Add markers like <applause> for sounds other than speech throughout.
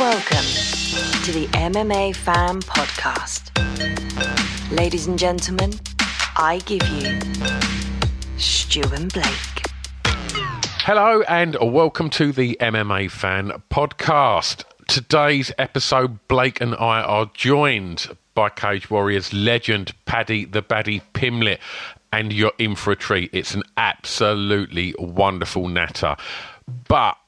Welcome to the MMA Fan Podcast. Ladies and gentlemen, I give you Stu and Blake. Hello and welcome to the MMA Fan Podcast. Today's episode, Blake and I are joined by Cage Warriors legend Paddy the Baddy Pimblett, and you're in for a treat. It's an absolutely wonderful natter. But,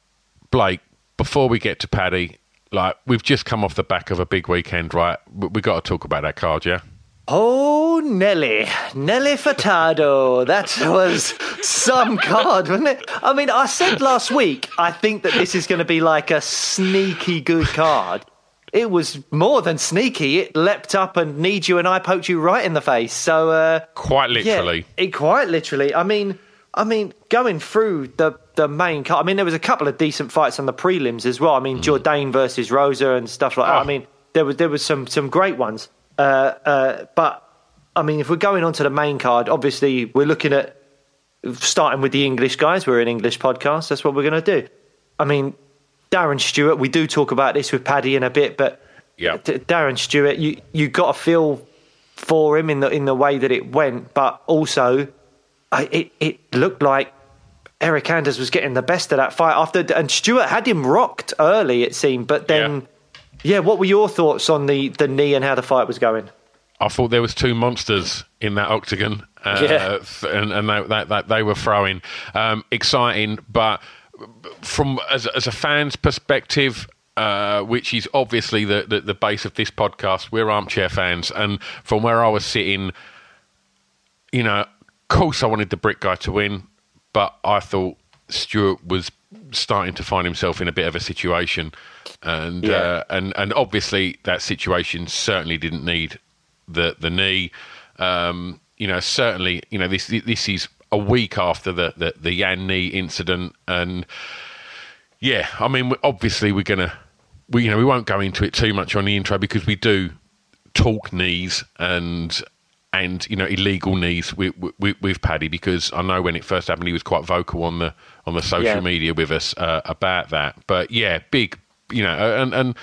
Blake, before we get to Paddy, like we've just come off the back of a big weekend, right? We, we got to talk about that card, yeah. Oh, Nelly. Nelly Furtado. That was some card, wasn't it? I mean, I said last week, I think that this is going to be like a sneaky good card. It was more than sneaky. It leapt up and need you and I poked you right in the face. So, uh, Quite literally. Yeah, it quite literally. I mean, I mean, going through the the main card. I mean, there was a couple of decent fights on the prelims as well. I mean, Jourdain versus Rosa and stuff like that. Oh. I mean, there was there was some some great ones. Uh, uh, but I mean, if we're going on to the main card, obviously we're looking at starting with the English guys. We're an English podcast. That's what we're going to do. I mean, Darren Stewart. We do talk about this with Paddy in a bit, but Yeah. D- Darren Stewart, you you got to feel for him in the in the way that it went, but also I, it it looked like Eryk Anders was getting the best of that fight after, and Stewart had him rocked early. It seemed, but then, yeah. what were your thoughts on the the knee and how the fight was going? I thought there was two monsters in that octagon, uh, Yeah. and, and they, they, they, they were throwing. Um, exciting, but from as, as a fan's perspective, uh, which is obviously the, the, the base of this podcast, we're armchair fans, and from where I was sitting, you know, course I wanted the brick guy to win, but I thought Stewart was starting to find himself in a bit of a situation, and Yeah. uh, and and obviously that situation certainly didn't need the the knee. Um, you know, certainly, you know this this is a week after the the, the Yan knee incident, and yeah, I mean, obviously we're gonna we you know we won't go into it too much on the intro because we do talk knees and and you know illegal knees with, with, with Paddy because I know when it first happened he was quite vocal on the on the social Yeah. media with us uh, about that. But yeah, big you know and and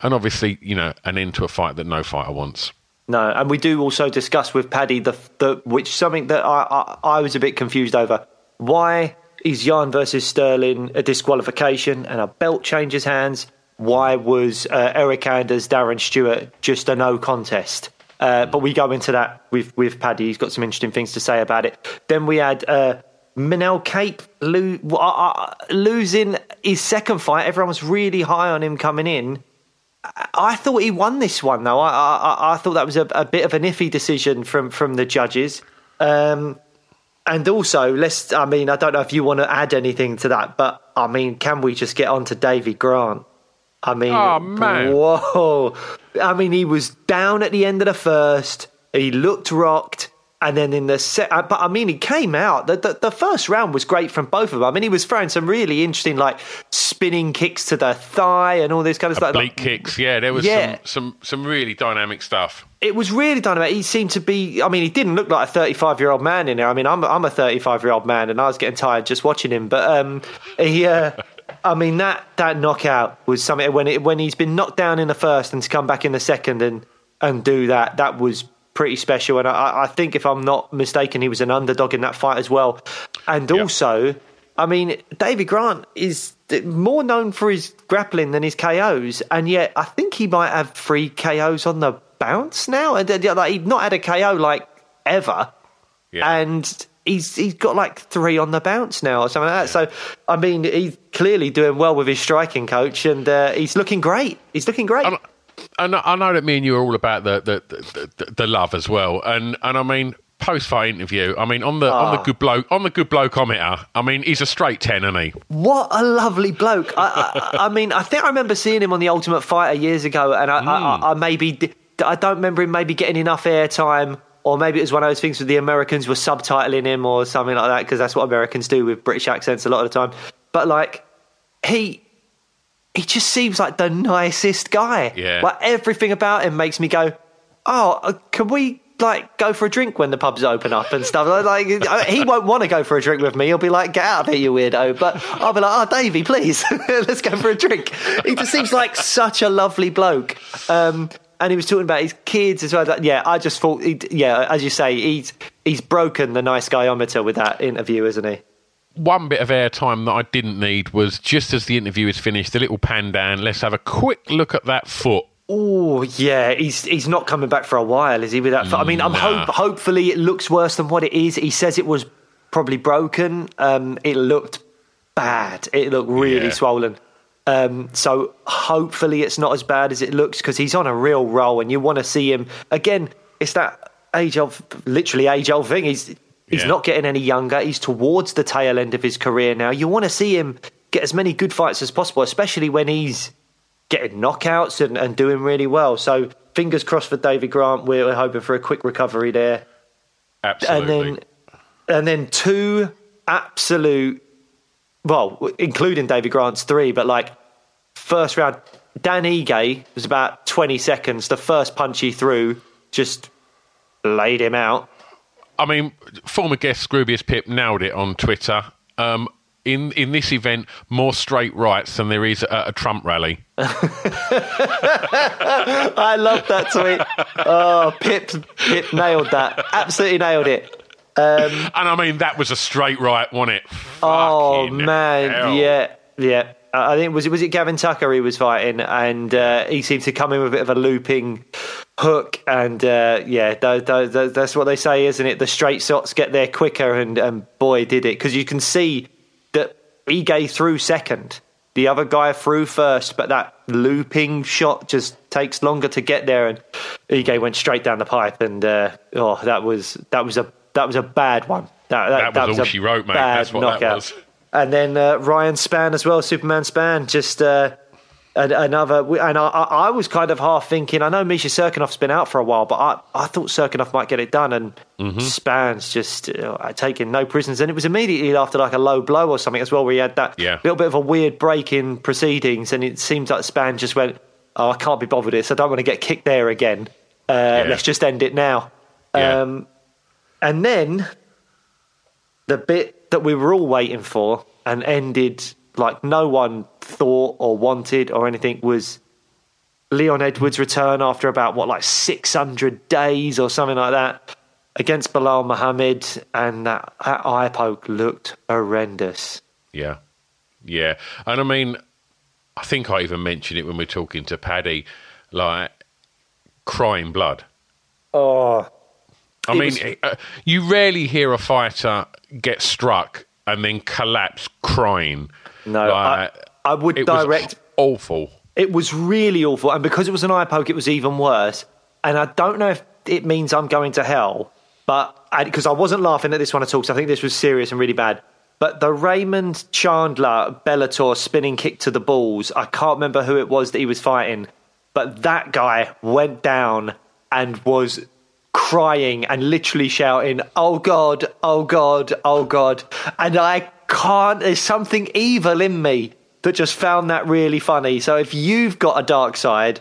and obviously you know an end to a fight that no fighter wants. No, and we do also discuss with Paddy the the which something that I I, I was a bit confused over. Why is Yan versus Sterling a disqualification and a belt changes hands? Why was uh, Eryk Anders, Darren Stewart just a no contest? Uh, but we go into that with with Paddy. He's got some interesting things to say about it. Then we had. Uh, Manel Kape lo- uh, uh, losing his second fight. Everyone was really high on him coming in. I thought he won this one though. I I, I thought that was a, a bit of an iffy decision from from the judges. Um, and also, let's. I mean, I don't know if you want to add anything to that, but I mean, can we just get on to Davey Grant? I mean, Oh, man. whoa! I mean, he was down at the end of the first. He looked rocked. And then in the set, uh, but I mean, he came out. The, the the first round was great from both of them. I mean, he was throwing some really interesting, like spinning kicks to the thigh and all this kind of stuff. Oblique Like, kicks, yeah, there was Yeah. some, some some really dynamic stuff. it was really dynamic. He seemed to be. I mean, he didn't look like a 35 year old man in there. I mean, I'm I'm a 35 year old man, and I was getting tired just watching him. But um, he. Uh, I mean that that knockout was something when it when he's been knocked down in the first and to come back in the second and and do that that was pretty special. And I, I think, if I'm not mistaken, he was an underdog in that fight as well. And Yep. also, I mean, David Grant is more known for his grappling than his KOs, and yet I think he might have three KOs on the bounce now. And like, he's not had a KO like ever, Yeah. and he's he's got like three on the bounce now or something like that. So I mean, he's clearly doing well with his striking coach, and uh, he's looking great. He's looking great. I, I know, I know that me and you are all about the the, the, the, love as well, and and I mean post fight interview. I mean on the on Ah. the good bloke on the good blokeometer. I mean he's a straight ten, isn't he? What a lovely bloke! I, I, I mean, I think I remember seeing him on the Ultimate Fighter years ago, and I, I, I maybe I don't remember him maybe getting enough airtime, or maybe it was one of those things where the Americans were subtitling him or something like that, because that's what Americans do with British accents a lot of the time. But like, he he just seems like the nicest guy. Yeah. Like everything about him makes me go, oh, uh, can we like go for a drink when the pubs open up and stuff? Like he won't want to go for a drink with me. He'll be like, get out of here, you weirdo. But I'll be like, oh, Davey, please, <laughs> let's go for a drink. He just seems like such a lovely bloke. Um, and he was talking about his kids as well. Yeah, I just thought, he, yeah, as you say, he's he's broken the nice guyometer with that interview, isn't he? One bit of airtime that I didn't need was just as the interview is finished, the little pan down. Let's have a quick look at that foot. Oh yeah, he's he's not coming back for a while, is he? With that, foot? I mean, I'm Nah. hope hopefully it looks worse than what it is. He says it was probably broken. Um, it looked bad. It looked really Yeah. swollen. Um, so hopefully it's not as bad as it looks because he's on a real roll, and you want to see him again. It's that age of literally age old thing. He's he's Yeah. not getting any younger. He's towards the tail end of his career now. You want to see him get as many good fights as possible, especially when he's getting knockouts and, and doing really well. So fingers crossed for David Grant. We're, we're hoping for a quick recovery there. Absolutely. And then and then two absolute well, including David Grant's three, but like first round Dan Ige was about twenty seconds. The first punch he threw just laid him out. I mean, former guest Scroobius Pip nailed it on Twitter. Um, in in this event, more straight rights than there is at a Trump rally. <laughs> I love that tweet. Oh, Pip Pip nailed that. Absolutely nailed it. <laughs> And I mean, that was a straight right, wasn't it? Oh Fucking man, hell. yeah, yeah. I think was it was it Gavin Tucker he was fighting, and uh, he seemed to come in with a bit of a looping hook, and uh, yeah, that's what they say, isn't it? The straight shots get there quicker, and, and boy did it because you can see that Ige threw second, the other guy threw first, but that looping shot just takes longer to get there, and Ige went straight down the pipe, and uh, oh, that was that was a that was a bad one. That, That was all a she wrote, mate. That's what that was. And then uh, Ryan Spann as well, Superman Spann, just uh, an, another. And I, I was kind of half thinking. I know Misha Cirkunov's been out for a while, but I, I thought Cirkunov might get it done, and Mm-hmm. Spann's just uh, taking no prisoners. And it was immediately after like a low blow or something as well, where he had that Yeah. little bit of a weird break in proceedings, and it seems like Spann just went, "Oh, I can't be bothered with this. I don't want to get kicked there again. Uh, Let's just end it now." Yeah. Um, and then the bit that we were all waiting for and ended like no one thought or wanted or anything was Leon Edwards' return after about what like 600 days or something like that against Belal Muhammad and that, that eye poke looked horrendous. Yeah. Yeah. And I mean, I think I even mentioned it when we were talking to Paddy, like crying blood. Oh, I It mean, was- uh, you rarely hear a fighter get struck and then collapse crying. No, I- I would it was direct- awful. It was really awful, and because it was an eye poke, it was even worse. And I don't know if it means I'm going to hell, but because I, wasn't laughing at this one at all, because I think this was serious and really bad. But the Raymond Chandler Bellator spinning kick to the balls, I can't remember who it was that he was fighting, but that guy went down and was crying and literally shouting, "Oh God, oh God, oh God!" And I can't. There's something evil in me that just found that really funny. So if you've got a dark side,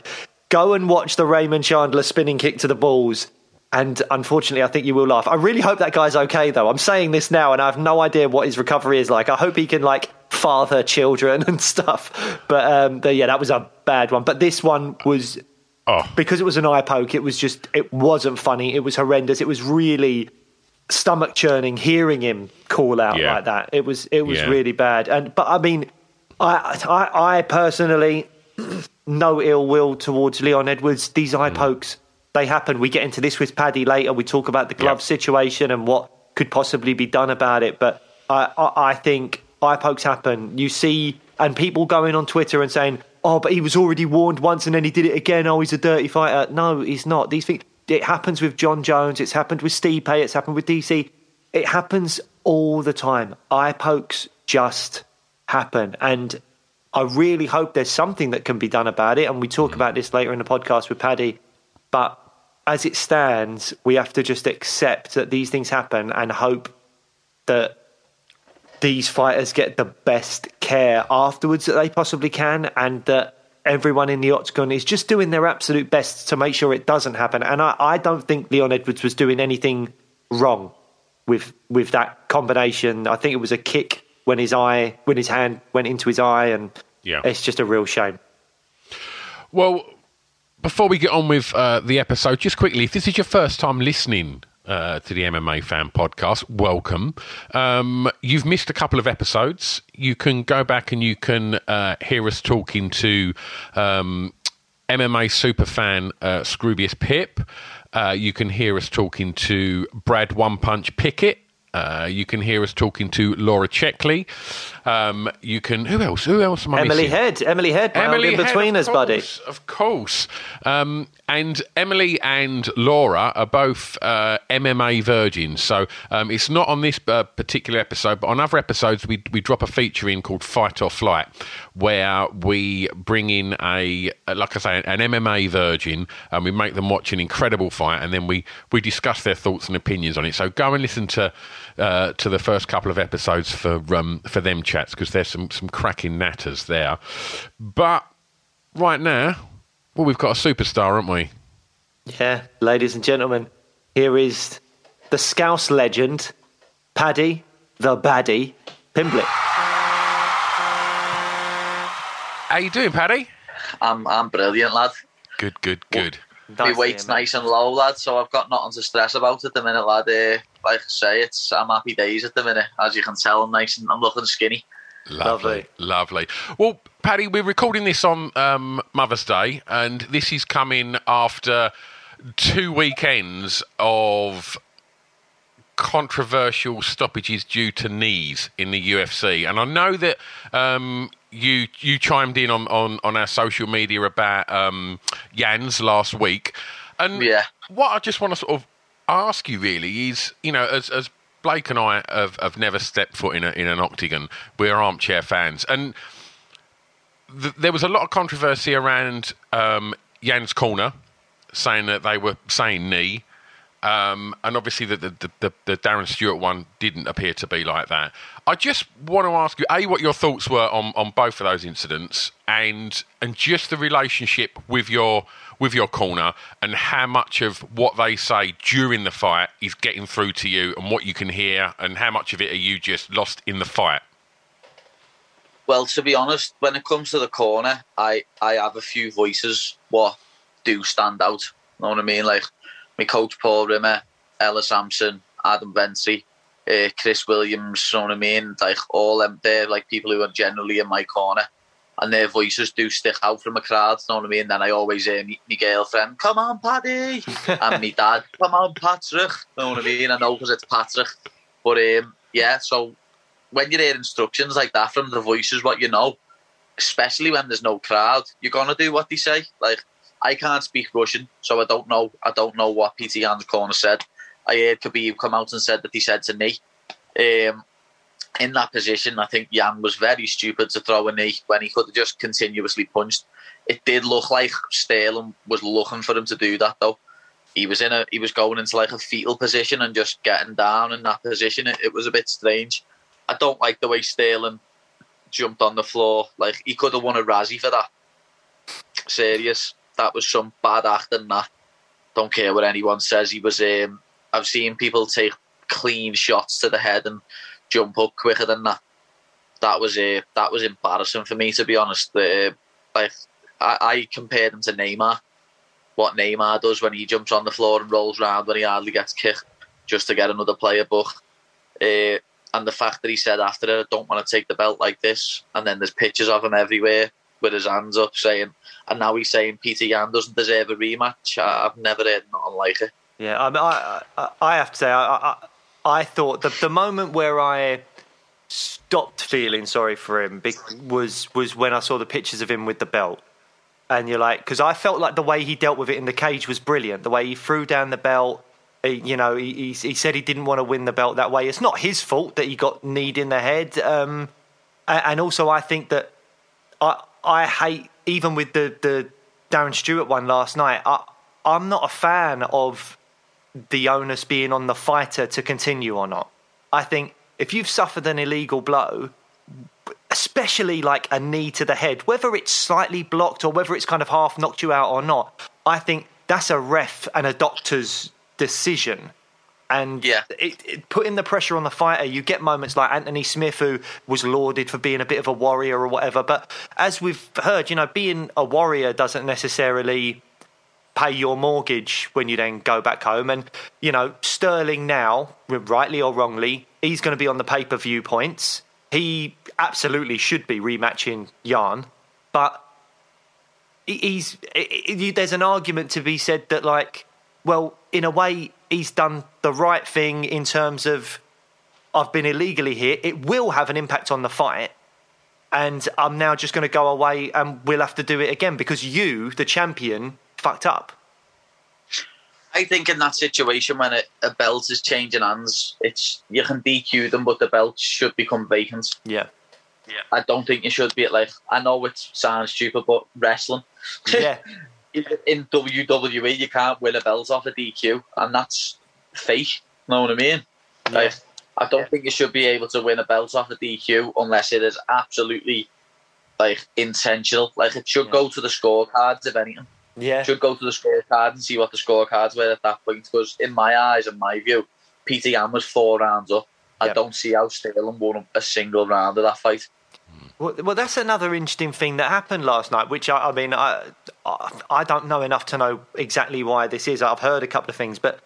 go and watch the Raymond Chandler spinning kick to the balls. And unfortunately, I think you will laugh. I really hope that guy's okay, though. I'm saying this now, and I have no idea what his recovery is like. I hope he can like father children <laughs> and stuff. But, um, yeah, that was a bad one. But this one was Oh. because it was an eye poke. It was just it wasn't funny. It was horrendous. It was really stomach churning hearing him call out Yeah. like that. It was it was Yeah. really bad. And but I mean, I I, I personally <clears throat> no ill will towards Leon Edwards. These eye Mm. pokes they happen. We get into this with Paddy later. We talk about the glove Yep. situation and what could possibly be done about it. But I, I, I think eye pokes happen. You see, and people going on Twitter and saying, "Oh, but he was already warned once and then he did it again. Oh, he's a dirty fighter." No, he's not. These things. It happens with Jon Jones. It's happened with Stipe. It's happened with DC. It happens all the time. Eye pokes just happen, and I really hope there's something that can be done about it. And we talk mm. about this later in the podcast with Paddy. But as it stands, we have to just accept that these things happen and hope that these fighters get the best care afterwards that they possibly can, and that everyone in the octagon is just doing their absolute best to make sure it doesn't happen. And I, I don't think Leon Edwards was doing anything wrong with with that combination. I think it was a kick when his eye, when his hand went into his eye, and Yeah. it's just a real shame. Well, before we get on with uh, the episode, just quickly, if this is your first time listening uh, to the MMA Fan Podcast, welcome. Um, you've missed a couple of episodes. You can go back and you can uh, hear us talking to um, MMA superfan uh, Scroobius Pip. Uh, you can hear us talking to Brad One Punch Pickett. Uh, you can hear us talking to Laura Checkley. Um, you can who else? Who else am I Emily missing? Head, Emily Head, Emily Head, between us, buddy. Of course. Um, and Emily and Laura are both uh, MMA virgins. So um, it's not on this uh, particular episode, but on other episodes, we, we drop a feature in called Fight or Flight, where we bring in a, like I say, an MMA virgin and we make them watch an incredible fight and then we, we discuss their thoughts and opinions on it. So go and listen to. Uh, to the first couple of episodes for um, for them chats because there's some some cracking natters there, but right now, well, we've got a superstar, haven't we? Yeah, ladies and gentlemen, here is the Scouse legend, Paddy the Baddy Pimblett. How you doing, Paddy? I'm I'm brilliant, lad. Good, good, good. My Nice weight's to hear, mate. nice and low, lad, so I've got nothing to stress about at the minute, lad. Uh, like I say, it's I'm happy days at the minute. As you can tell, I'm nice and I'm looking skinny. Lovely, lovely. Well, Paddy, we're recording this on um, Mother's Day, and this is coming after two weekends of controversial stoppages due to knees in the UFC. And I know that um, you you chimed in on, on, on our social media about um, Yan's last week. And Yeah. what I just want to sort of ask you really is, you know, as, as Blake and I have, have never stepped foot in, a, in an octagon, we're armchair fans. And th- there was a lot of controversy around um, Yan's corner, saying that they were saying knee. Um, and obviously, the, the, the, the Darren Stewart one didn't appear to be like that. I just want to ask you, A, what your thoughts were on, on both of those incidents and and just the relationship with your with your corner and how much of what they say during the fight is getting through to you and what you can hear and how much of it are you just lost in the fight? Well, to be honest, when it comes to the corner, I I have a few voices what do stand out. Know what I mean? Like my coach Paul Rimmer, Ella Sampson, Adam Ventry, uh, Chris Williams. you Know what I mean? Like all them, they're like people who are generally in my corner. And their voices do stick out from a crowd, You know what I mean? Then I always hear me, my girlfriend, come on, Paddy! <laughs> and my dad, come on, Patrick! You Know what I mean? I know because it's Patrick. But um, yeah, so when you hear instructions like that from the voices, what you know, especially when there's no crowd, you're gonna do what they say. Like I can't speak Russian, so I don't know. I don't know what Peter Yan's Corner said. I heard Khabib come out and said that he said to me, um, in that position, I think Yan was very stupid to throw a knee when he could have just continuously punched. It did look like Sterling was looking for him to do that though. He was in a he was going into like a fetal position and just getting down in that position. It, it was a bit strange. I don't like the way Sterling jumped on the floor. Like he could have won a Razzie for that. Serious. That was some bad acting. That don't care what anyone says. He was. Um, I've seen people take clean shots to the head and jump up quicker than that. That was uh, that was embarrassing for me to be honest. Uh, like I, I compared him to Neymar what Neymar does when he jumps on the floor and rolls around when he hardly gets kicked just to get another player book. Uh, and the fact that he said after it, I don't want to take the belt like this. And then there's pictures of him everywhere with his hands up saying, and now he's saying Peter Yan doesn't deserve a rematch. I've never heard nothing like it. Yeah, I, mean, I, I, I have to say, I, I, I thought the, the moment where I stopped feeling sorry for him was was when I saw the pictures of him with the belt. And you're like, because I felt like the way he dealt with it in the cage was brilliant. The way he threw down the belt, he, you know, he, he, he said he didn't want to win the belt that way. It's not his fault that he got kneed in the head. Um, and also, I think that I I hate even with the the Darren Stewart one last night. I I'm not a fan of the onus being on the fighter to continue or not. I think if you've suffered an illegal blow, especially like a knee to the head, whether it's slightly blocked or whether it's kind of half knocked you out or not, I think that's a ref and a doctor's decision. And yeah. it, it, putting the pressure on the fighter, you get moments like Anthony Smith, who was lauded for being a bit of a warrior or whatever. But as we've heard, you know, being a warrior doesn't necessarily pay your mortgage when you then go back home. And, you know, Sterling now, rightly or wrongly, he's going to be on the pay per view points. He absolutely should be rematching Yan, but he's there's an argument to be said that like, well, in a way, he's done the right thing in terms of I've been illegally here. It will have an impact on the fight. And I'm now just going to go away and we'll have to do it again because you, the champion, fucked up. I think in that situation when a, a, belt is changing hands, it's you can DQ them, but the belt should become vacant. Yeah, yeah. I don't think you should be at like. I know it sounds stupid, but wrestling. Yeah. <laughs> in WWE, you can't win a belt off a DQ, and that's fake. Know what I mean? Yeah. Like, I don't yeah. think you should be able to win a belt off a DQ unless it is absolutely like intentional. Like it should yeah. go to the scorecards if anything. Yeah. Should go to the scorecard and see what the scorecards were at that point. Because in my eyes and my view, Peter Yan was four rounds up. I don't see how Sterling won a single round of that fight. Well, well, that's another interesting thing that happened last night. Which I, I mean, I, I don't know enough to know exactly why this is. I've heard a couple of things, but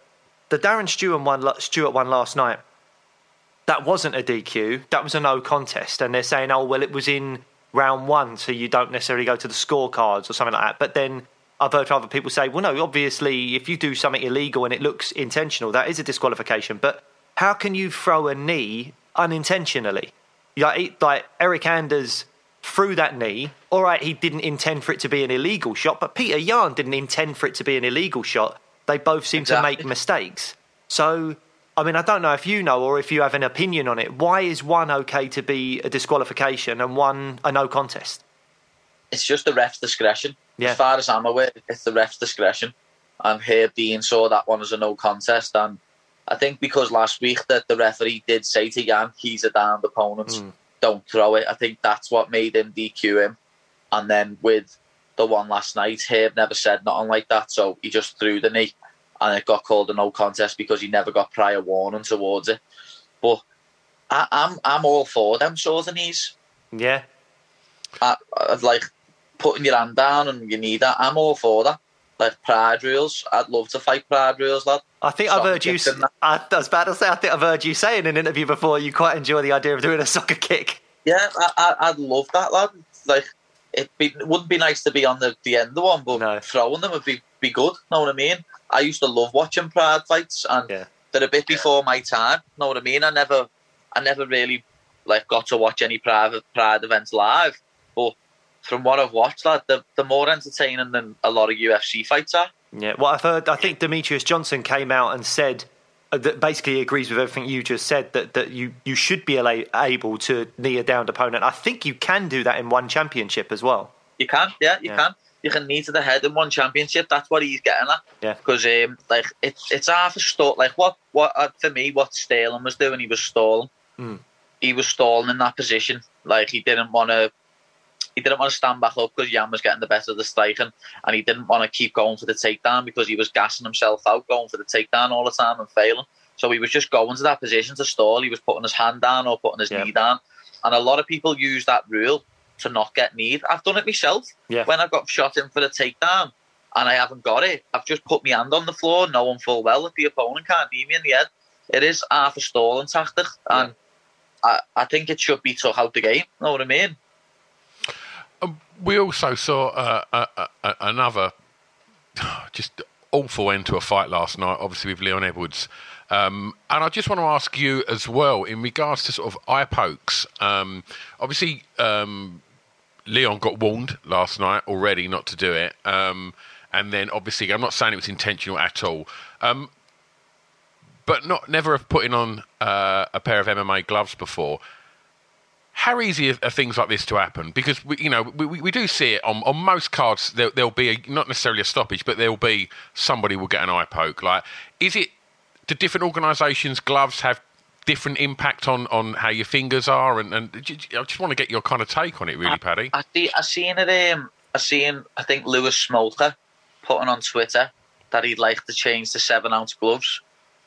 the Darren Stewart one, Stewart one last night, that wasn't a DQ. That was a no contest, and they're saying, oh well, it was in round one, so you don't necessarily go to the scorecards or something like that. But then I've heard other people say, well, no, obviously, if you do something illegal and it looks intentional, that is a disqualification. But how can you throw a knee unintentionally? Like, like Eryk Anders threw that knee. All right, he didn't intend for it to be an illegal shot, but Peter Yan didn't intend for it to be an illegal shot. They both seem exactly. to make mistakes. So, I mean, I don't know if you know or if you have an opinion on it. Why is one okay to be a disqualification and one a no contest? It's just the ref's discretion. Yeah. As far as I'm aware, it's the ref's discretion. And Herb Dean saw that one as a no contest. And I think because last week that the referee did say to Yan, he's a downed opponent, mm. don't throw it. I think that's what made him DQ him. And then with the one last night, Herb never said nothing like that. So he just threw the knee and it got called a no contest because he never got prior warning towards it. But I, am I'm, I'm all for them sort of knees. Yeah. I, I'd like putting your hand down and you need that. I'm all for that. Like pride rules, I'd love to fight pride rules, lad. I think I've heard you. I, I was about to say, I think I've heard you say in an interview before you quite enjoy the idea of doing a soccer kick. Yeah, I, I, would love that, lad. Like it, wouldn't be nice to be on the, the end of one, but no. throwing them would be, be good. Know what I mean? I used to love watching pride fights, and yeah. they're a bit before my time. Know what I mean? I never, I never really like got to watch any private pride events live, but from what I've watched, lad, they're, they're more entertaining than a lot of UFC fights are. Yeah, well, I've heard. I think Demetrious Johnson came out and said uh, that basically agrees with everything you just said. That that you you should be able to knee a downed opponent. I think you can do that in one championship as well. You can, yeah, you yeah. can. You can knee to the head in one championship. That's what he's getting at. Yeah, because um, like it's it's half a stall. Like what what uh, for me, what Sterling was doing, he was stalling. Mm. He was stalling in that position. Like he didn't want to he didn't want to stand back up because Yan was getting the better of the striking, and he didn't want to keep going for the takedown because he was gassing himself out, going for the takedown all the time and failing. So he was just going to that position to stall. He was putting his hand down or putting his yeah. knee down, and a lot of people use that rule to not get kneed. I've done it myself. Yeah. When I got shot in for the takedown, and I haven't got it. I've just put my hand on the floor, knowing full well that the opponent can't beat me in the head. It is half a stalling tactic, and I, I think it should be took out the game. Know what I mean? Um, we also saw uh, uh, uh, another <sighs> just awful end to a fight last night, obviously with Leon Edwards. Um, and I just want to ask you as well, in regards to sort of eye pokes. Um, obviously, um, Leon got warned last night already not to do it. Um, and then obviously, I'm not saying it was intentional at all. Um, but not never have putting on uh, a pair of MMA gloves before. How easy are, things like this to happen? Because we, you know, we, we do see it on, on most cards. There, will be a, not necessarily a stoppage, but there'll be somebody will get an eye poke. Like, is it? Do different organisations' gloves have different impact on, on how your fingers are? And, and I just want to get your kind of take on it, really, Paddy. I, I, I seen it. Um, I seen. I think Louis Smolka putting on Twitter that he'd like to change the seven ounce gloves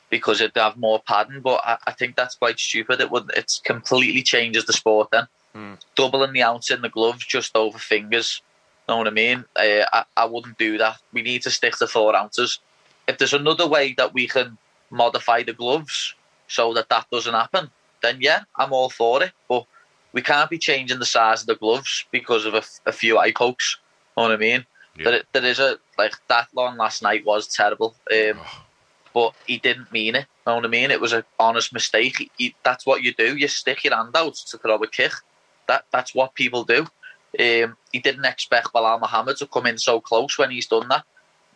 because it'd have more padding. But I, I, think that's quite stupid. It would it completely changes the sport then. Mm. Doubling the ounce in the gloves just over fingers. Know what I mean? Uh, I, I wouldn't do that. We need to stick to four ounces. If there's another way that we can modify the gloves so that that doesn't happen, then yeah, I'm all for it. But we can't be changing the size of the gloves because of a, a few eye pokes. Know what I mean? Yeah. There, there is a like that long last night was terrible. Um, oh but he didn't mean it. You know what I mean? It was an honest mistake. He, he, that's what you do. You stick your hand out to throw a kick. That that's what people do. Um, he didn't expect Belal Muhammad to come in so close when he's done that.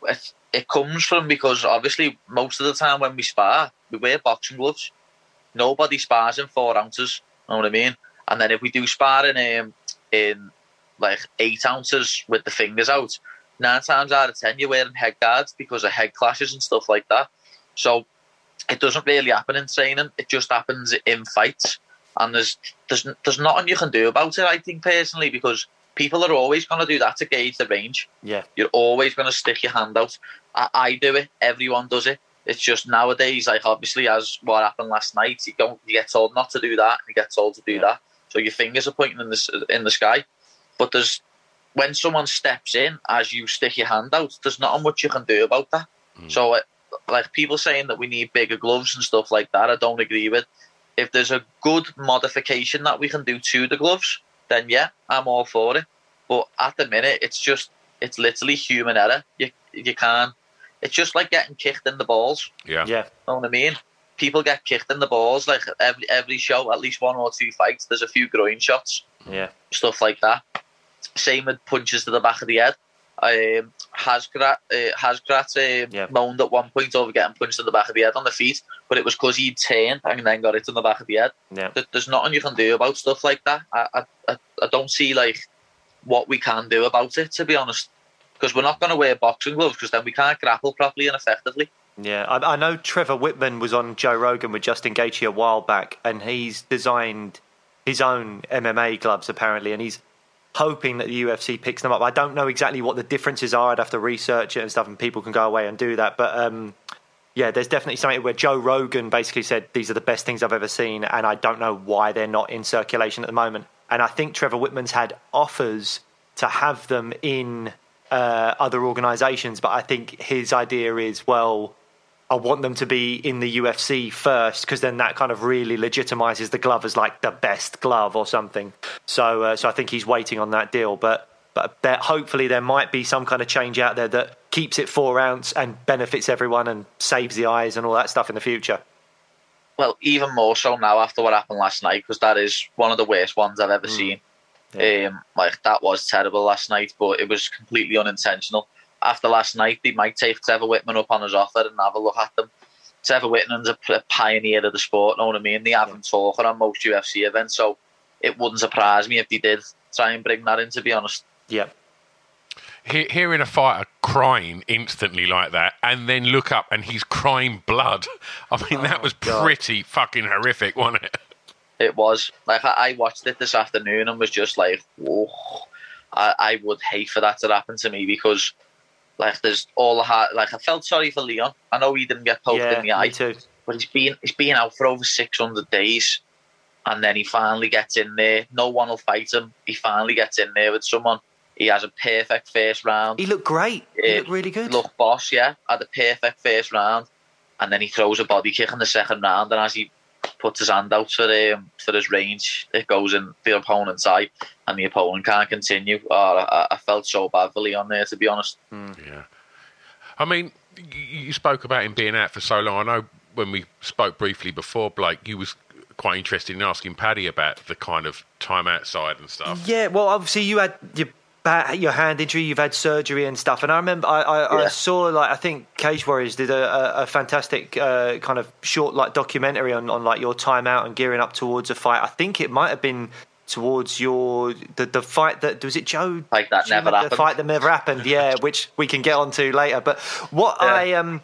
It, it comes from because obviously most of the time when we spar, we wear boxing gloves. Nobody spars in four ounces. You know what I mean? And then if we do spar in um, in like eight ounces with the fingers out, nine times out of ten you're wearing head guards because of head clashes and stuff like that. So it doesn't really happen in training. It just happens in fights, and there's there's there's nothing you can do about it. I think personally because people are always going to do that to gauge the range. Yeah, you're always going to stick your hand out. I, I, do it. Everyone does it. It's just nowadays, like obviously, as what happened last night, you don't you get told not to do that, and you get told to do yeah. that. So your fingers are pointing in the in the sky. But there's when someone steps in as you stick your hand out, there's not much you can do about that. Mm. So uh, like people saying that we need bigger gloves and stuff like that, I don't agree with. If there's a good modification that we can do to the gloves, then yeah, I'm all for it. But at the minute, it's just it's literally human error. You you can't. It's just like getting kicked in the balls. Yeah, yeah. Know what I mean? People get kicked in the balls like every every show, at least one or two fights. There's a few groin shots. Yeah, stuff like that. Same with punches to the back of the head. Um, Hasgrat, uh, Hasgrat um, yeah. moaned at one point over getting punched in the back of the head on the feet, but it was because he'd turned and then got it in the back of the head. Yeah. There's nothing you can do about stuff like that. I, I, I don't see like what we can do about it, to be honest, because we're not going to wear boxing gloves because then we can't grapple properly and effectively. Yeah, I, I know Trevor Wittman was on Joe Rogan with Justin Gaethje a while back, and he's designed his own MMA gloves apparently, and he's hoping that the UFC picks them up. I don't know exactly what the differences are. I'd have to research it and stuff, and people can go away and do that. But um, yeah, there's definitely something where Joe Rogan basically said these are the best things I've ever seen, and I don't know why they're not in circulation at the moment. And I think Trevor Wittman's had offers to have them in uh, other organisations, but I think his idea is well I want them to be in the UFC first because then that kind of really legitimizes the glove as like the best glove or something. So, uh, so I think he's waiting on that deal. But, but there, hopefully there might be some kind of change out there that keeps it four ounce and benefits everyone and saves the eyes and all that stuff in the future. Well, even more so now after what happened last night because that is one of the worst ones I've ever mm. seen. Yeah. Um, like that was terrible last night, but it was completely unintentional after last night, they might take Trevor Wittman up on his offer and have a look at them. Trevor Wittman's a, a pioneer of the sport, know what I mean? They have him talking on most UFC events, so it wouldn't surprise me if they did try and bring that in, to be honest. Yeah. hearing a fighter crying instantly like that and then look up and he's crying blood. I mean, oh, that was God. pretty fucking horrific, wasn't it? It was. Like, I watched it this afternoon and was just like, whoa. I, I would hate for that to happen to me because like there's all the heart. Like I felt sorry for Leon. I know he didn't get poked yeah, in the eye, too. but he's been he's been out for over 600 days, and then he finally gets in there. No one will fight him. He finally gets in there with someone. He has a perfect first round. He looked great. He Uh, looked really good. Look, boss, yeah, had a perfect first round, and then he throws a body kick in the second round, and as he puts his hand out for um, for his range, it goes in the opponent's eye, and the opponent can't continue. Oh, I, I felt so bad for Leon there, to be honest. Yeah. I mean, you spoke about him being out for so long. I know when we spoke briefly before, Blake, you was quite interested in asking Paddy about the kind of time outside and stuff. Yeah, well, obviously you had your ba- your hand injury, you've had surgery and stuff, and I remember I, I, I saw like I think Cage Warriors did a, a, a fantastic uh, kind of short like documentary on, on like your time out and gearing up towards a fight. I think it might have been towards your the, the fight that was it Joe Like that never the happened. fight that never happened yeah <laughs> which we can get onto later but what Yeah. I um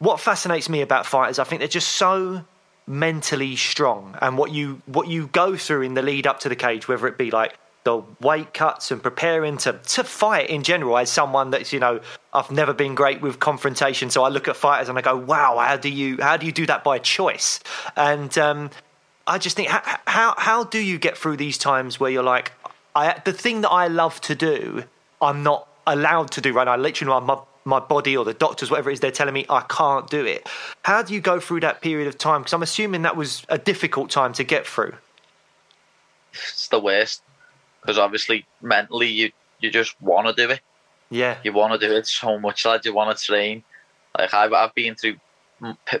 what fascinates me about fighters I think they're just so mentally strong and what you what you go through in the lead up to the cage whether it be like the weight cuts and preparing to to fight in general as someone that's you know I've never been great with confrontation. So I look at fighters and I go wow how do you how do you do that by choice? And um I just think how how, how do you get through these times where you're like I the thing that I love to do I'm not allowed to do right? Now I literally my my body or the doctors whatever it is they're telling me I can't do it. How do you go through that period of time? Because I'm assuming that was a difficult time to get through. It's the worst because obviously mentally you you just want to do it. yeah You want to do it so much, lad. You want to train. Like I've I've been through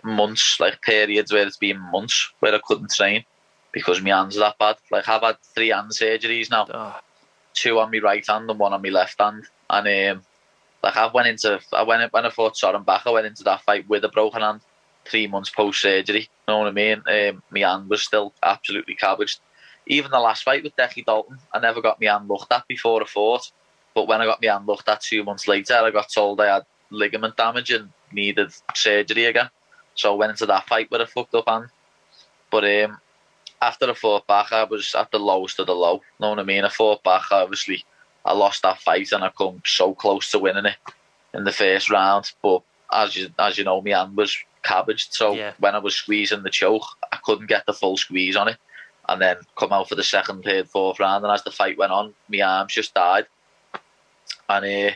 months, like periods where it's been months where I couldn't train because my hands are that bad. Like I've had three hand surgeries now. two on my right hand and one on my left hand. And um, like I went into, I went when I fought Soren Bak, I went into that fight with a broken hand, three months post surgery. You know what I mean? Um, my hand was still absolutely cabbaged. Even the last fight with Decky Dalton, I never got my hand looked at before I fought. But when I got my hand looked at two months later, I got told I had ligament damage and needed surgery again. So I went into that fight with a fucked up hand. But um, after I fought back, I was at the lowest of the low. Know what I mean? I fought back, obviously. I lost that fight and I come so close to winning it in the first round. But as you as you know, my hand was cabbaged. So Yeah. when I was squeezing the choke, I couldn't get the full squeeze on it. And then come out for the second, third, fourth round. And as the fight went on, my arms just died. And uh,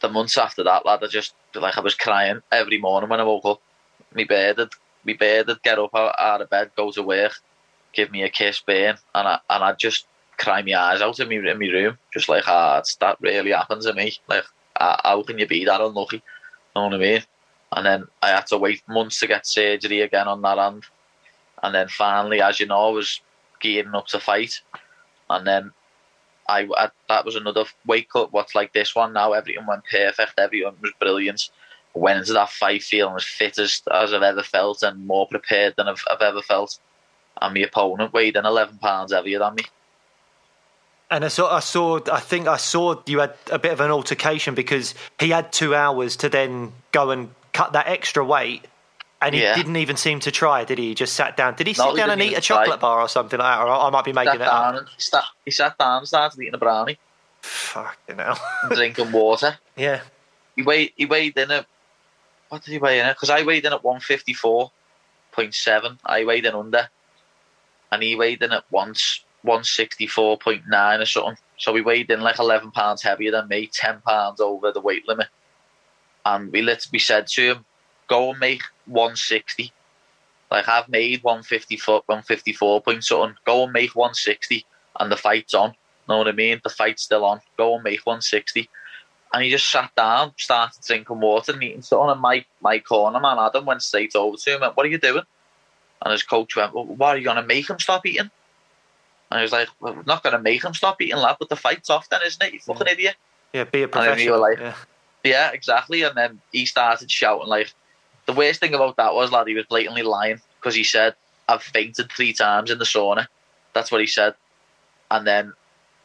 the months after that, lad, I just like I was crying every morning when I woke up. My bed my bed would get up out, of bed, go to work, give me a kiss, burn, and I and I just cry my eyes out in my in my room, just like ah, that really happened to me. Like, ah, how can you be that unlucky? know what I mean? And then I had to wait months to get surgery again on that hand, and then finally, as you know, I was gearing up to fight, and then I, I that was another wake up. What's like this one now? Everything went perfect. Everyone was brilliant. I Went into that fight feeling as fit as, as I've ever felt and more prepared than I've, I've ever felt. And my opponent weighed in eleven pounds heavier than me. And I saw, I saw, I think I saw you had a bit of an altercation because he had two hours to then go and cut that extra weight, and he Yeah. didn't even seem to try, did he? He just sat down. Did he No, sit he down and eat a even try. chocolate bar or something like that? Or I might be making it up. and he sat, he sat down and started eating a brownie Fucking hell. drinking water. <laughs> yeah. He weighed he weighed in at what did he weigh in at? Because I weighed in at one fifty four point seven. I weighed in under, and he weighed in at once one sixty four point nine or something. So he weighed in like eleven pounds heavier than me, ten pounds over the weight limit. And we literally said to him, "Go and make one sixty. Like I've made one fifty four, one fifty four point something. Go and make one sixty, and the fight's on. Know what I mean? The fight's still on. Go and make one sixty. And he just sat down, started drinking water and eating something. And my, my corner man, Adam, went straight over to him and What are you doing? And his coach went, well, What are you going to make him stop eating? And he was like, well, We're not going to make him stop eating, lad, but the fight's off then, isn't it? You fucking idiot. Yeah, be a then professional. were like- yeah. Yeah, exactly. And then he started shouting like the worst thing about that was lad, he was blatantly lying because he said, I've fainted three times in the sauna. That's what he said. And then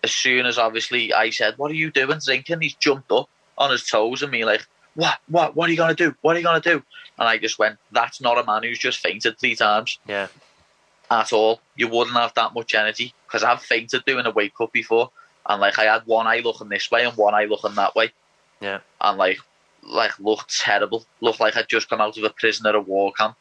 as soon as obviously I said, What are you doing drinking? He's jumped up on his toes and me like, What, what, what are you gonna do? What are you gonna do? And I just went, That's not a man who's just fainted three times Yeah. at all. You wouldn't have that much energy because I've fainted doing a wake up before, and like I had one eye looking this way and one eye looking that way, Yeah. and like like looked terrible. Looked like I'd just come out of a prisoner of war camp,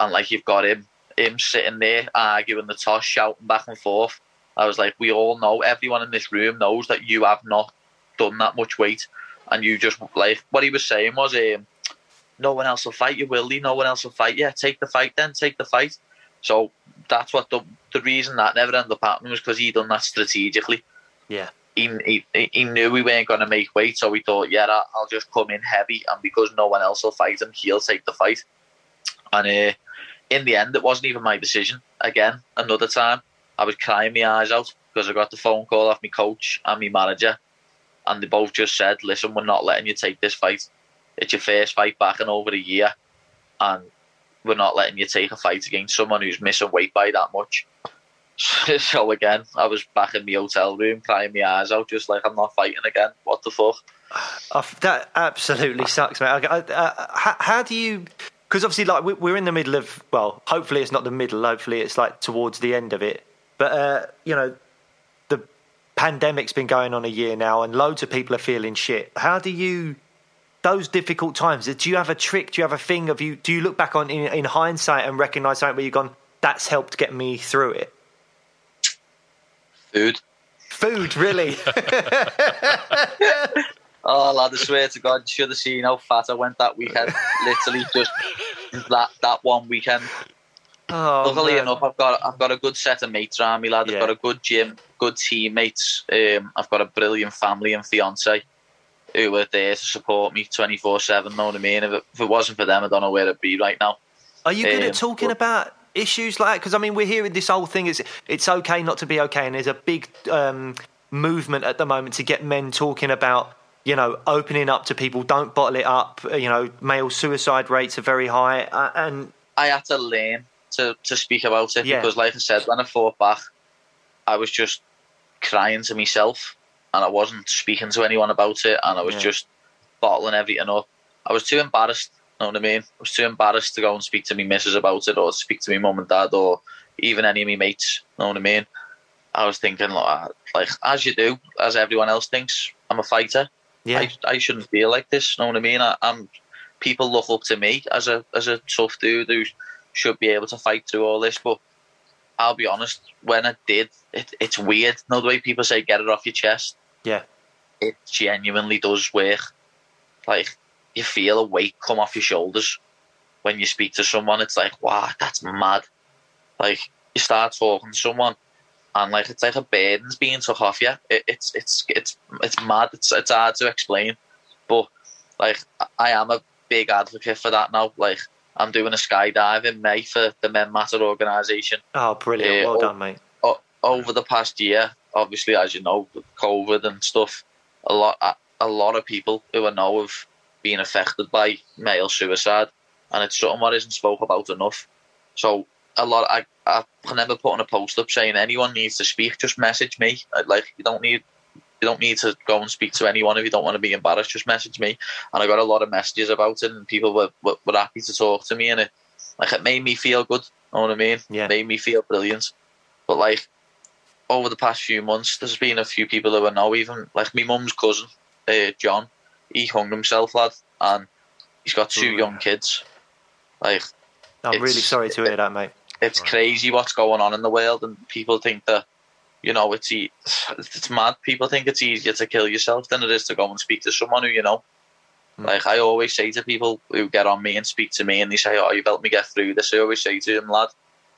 and like you've got him him sitting there arguing the toss, shouting back and forth, I was like, we all know, everyone in this room knows that you have not done that much weight, and you just like what he was saying was, um, no one else will fight you, will he? No one else will fight you. Take the fight, then take the fight. So that's what the the reason that never ended up happening was because he done that strategically. Yeah. He, he, he knew we weren't going to make weight, so we thought, yeah, I'll just come in heavy, and because no one else will fight him, he'll take the fight. And uh, in the end, it wasn't even my decision. Again, another time, I was crying my eyes out because I got the phone call off my coach and my manager, and they both just said, "Listen, we're not letting you take this fight. It's your first fight back in over a year, and we're not letting you take a fight against someone who's missing weight by that much." <laughs> so again, I was back in my hotel room crying my eyes out, just like I'm not fighting again. What the fuck? Uh, that absolutely sucks, mate. Uh, uh, how, how, do you? Because obviously, like we're in the middle of. Well, hopefully it's not the middle. Hopefully it's like towards the end of it. But uh, you know, the pandemic's been going on a year now, and loads of people are feeling shit. How do you? Those difficult times. Do you have a trick? Do you have a thing? Of you? Do you look back on in, in hindsight and recognise something where you've gone? That's helped get me through it. Food. Food, really? <laughs> <laughs> oh, lad, I swear to God, you should have seen how fat I went that weekend. Literally, just that that one weekend. Oh, Luckily man. enough, I've got I've got a good set of mates around me, lad. Yeah. I've got a good gym, good teammates. Um, I've got a brilliant family and fiance who were there to support me twenty four seven. Know what I mean? If it, if it wasn't for them, I don't know where I'd be right now. Are you good Um, at talking but- about issues like that? Because I mean, we're hearing this whole thing is it's okay not to be okay, and there's a big um, movement at the moment to get men talking about you know opening up to people. Don't bottle it up. You know, male suicide rates are very high, uh, and I had to learn to, to speak about it Yeah. because, like I said, when I fought back, I was just crying to myself and I wasn't speaking to anyone about it and I was Yeah. just bottling everything up. I was too embarrassed, know what I mean? I was too embarrassed to go and speak to my missus about it or speak to my mum and dad or even any of my mates, know what I mean? I was thinking, like, ah, like as you do, as everyone else thinks, I'm a fighter. yeah, I, I shouldn't feel like this. Know what I mean? I, I'm people look up to me as a as a tough dude who should be able to fight through all this. But I'll be honest, when I did, it, it's weird. You know the way people say get it off your chest. yeah, It genuinely does work. Like you feel a weight come off your shoulders when you speak to someone. It's like wow, that's mad. Like you start talking to someone. And like it's like a burden's being took off you. It, it's it's it's it's mad. It's it's hard to explain, but like I am a big advocate for that now. Like I'm doing a skydive in May for the Men Matter organisation. oh, brilliant, well done, mate. O- over the past year, obviously, as you know, with COVID and stuff, a lot a, a lot of people who I know have been affected by male suicide, and it's something that isn't spoke about enough. So a lot, I I remember putting a post up saying anyone needs to speak, just message me. Like you don't need. You don't need to go and speak to anyone if you don't want to be embarrassed. Just message me, and I got a lot of messages about it, and people were, were, were happy to talk to me, and it like it made me feel good. Know what I mean? Yeah. made me feel brilliant. But like over the past few months, there's been a few people who I know, even like my mum's cousin, uh, John. He hung himself, lad, and he's got two Ooh. young kids. Like I'm really sorry to hear that, mate. it's crazy what's going on in the world, and people think that you know it's it's mad. People think it's easier to kill yourself than it is to go and speak to someone who you know. Mm. Like I always say to people who get on me and speak to me, and they say, "Oh, you've helped me get through this." I always say to them, "Lad,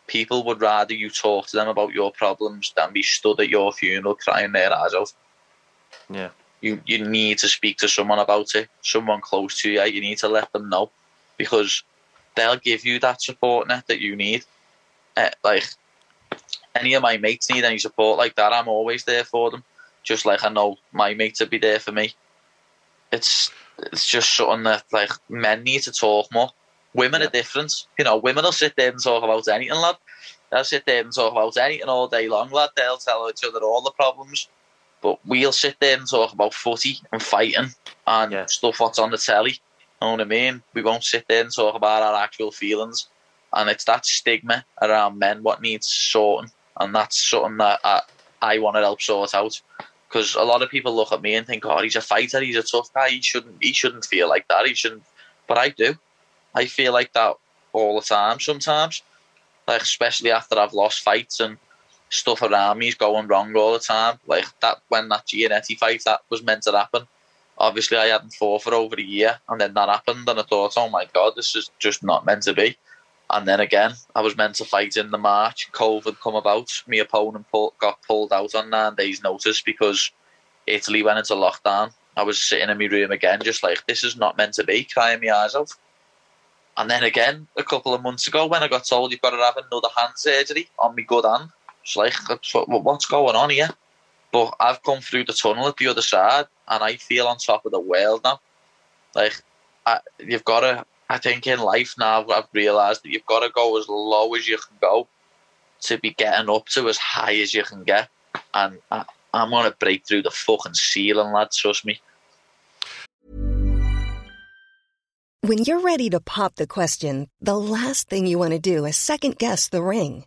people would rather you talk to them about your problems than be stood at your funeral crying their eyes out." Yeah, you you need to speak to someone about it, someone close to you. You need to let them know because they'll give you that support net that you need. Uh, like any of my mates need any support like that, I'm always there for them. Just like I know my mates would be there for me. It's it's just something that like men need to talk more. Women Yeah. are different. You know, women will sit there and talk about anything, lad. They'll sit there and talk about anything all day long, lad. They'll tell each other all the problems. But we'll sit there and talk about footy and fighting and Yeah. stuff what's on the telly. You know what I mean? We won't sit there and talk about our actual feelings. And it's that stigma around men what needs sorting. And that's something that I, I want to help sort out. Because a lot of people look at me and think, oh, he's a fighter, he's a tough guy, he shouldn't, he shouldn't feel like that, he shouldn't. But I do. I feel like that all the time sometimes. Like, especially after I've lost fights and stuff around me is going wrong all the time. Like that when that Giannetti fight that was meant to happen. Obviously, I hadn't fought for over a year, and then that happened, and I thought, oh my god, this is just not meant to be. And then again, I was meant to fight in the March. COVID come about. My opponent pull, got pulled out on nine days' notice because Italy went into lockdown. I was sitting in my room again, just like this is not meant to be, crying my eyes out. And then again, a couple of months ago, when I got told you've got to have another hand surgery on my good hand, it's like, what's going on here? But I've come through the tunnel at the other side, and I feel on top of the world now. Like, I, you've got to I think in life now I've realised that you've got to go as low as you can go to be getting up to as high as you can get. And I, I'm going to break through the fucking ceiling, lad, trust me. When you're ready to pop the question, the last thing you want to do is second guess the ring.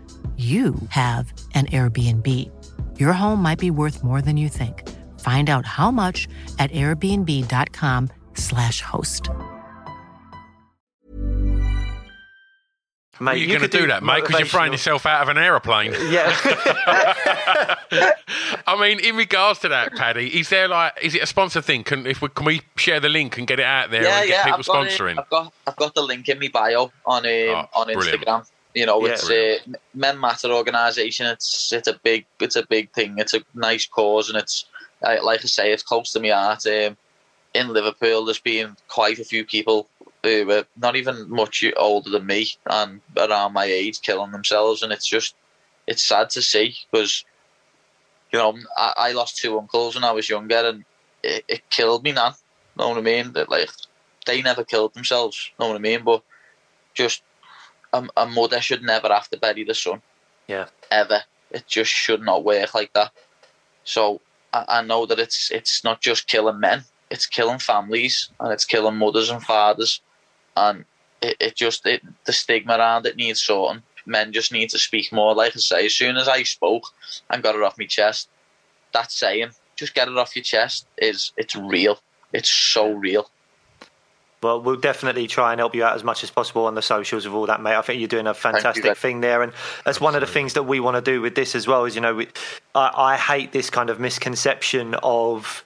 you have an Airbnb. Your home might be worth more than you think. Find out how much at airbnb.com/slash host. Mate, you're you going to do, that, mate, because you're throwing yourself out of an aeroplane. <laughs> Yeah. <laughs> I mean, in regards to that, Paddy, is there like, is it a sponsor thing? Can if we can we share the link and get it out there yeah, and get yeah, people I've got sponsoring? It, I've got I've got the link in my bio on um, oh, on Instagram. Brilliant. You know, yeah, it's a Men Matter organisation. It's it's a big it's a big thing. It's a nice cause, and it's like I say, it's close to my heart. Um, in Liverpool, there's been quite a few people who were not even much older than me and around my age killing themselves, and it's just it's sad to see because you know I, I, lost two uncles when I was younger, and it, it killed me, man. Know what I mean? That like they never killed themselves. Know what I mean? But just a, a mother should never have to bury the son. Yeah. Ever. It just should not work like that. So I, I know that it's it's not just killing men, it's killing families and it's killing mothers and fathers. And it, it just it, the stigma around it needs sorting. Men just need to speak more. Like I say, as soon as I spoke and got it off my chest, that saying, just get it off your chest, is it's real. It's so real. Well, we'll definitely try and help you out as much as possible on the socials of all that, mate. I think you're doing a fantastic you, thing there, and that's one of the things that we want to do with this as well. Is you know, we, I, I hate this kind of misconception of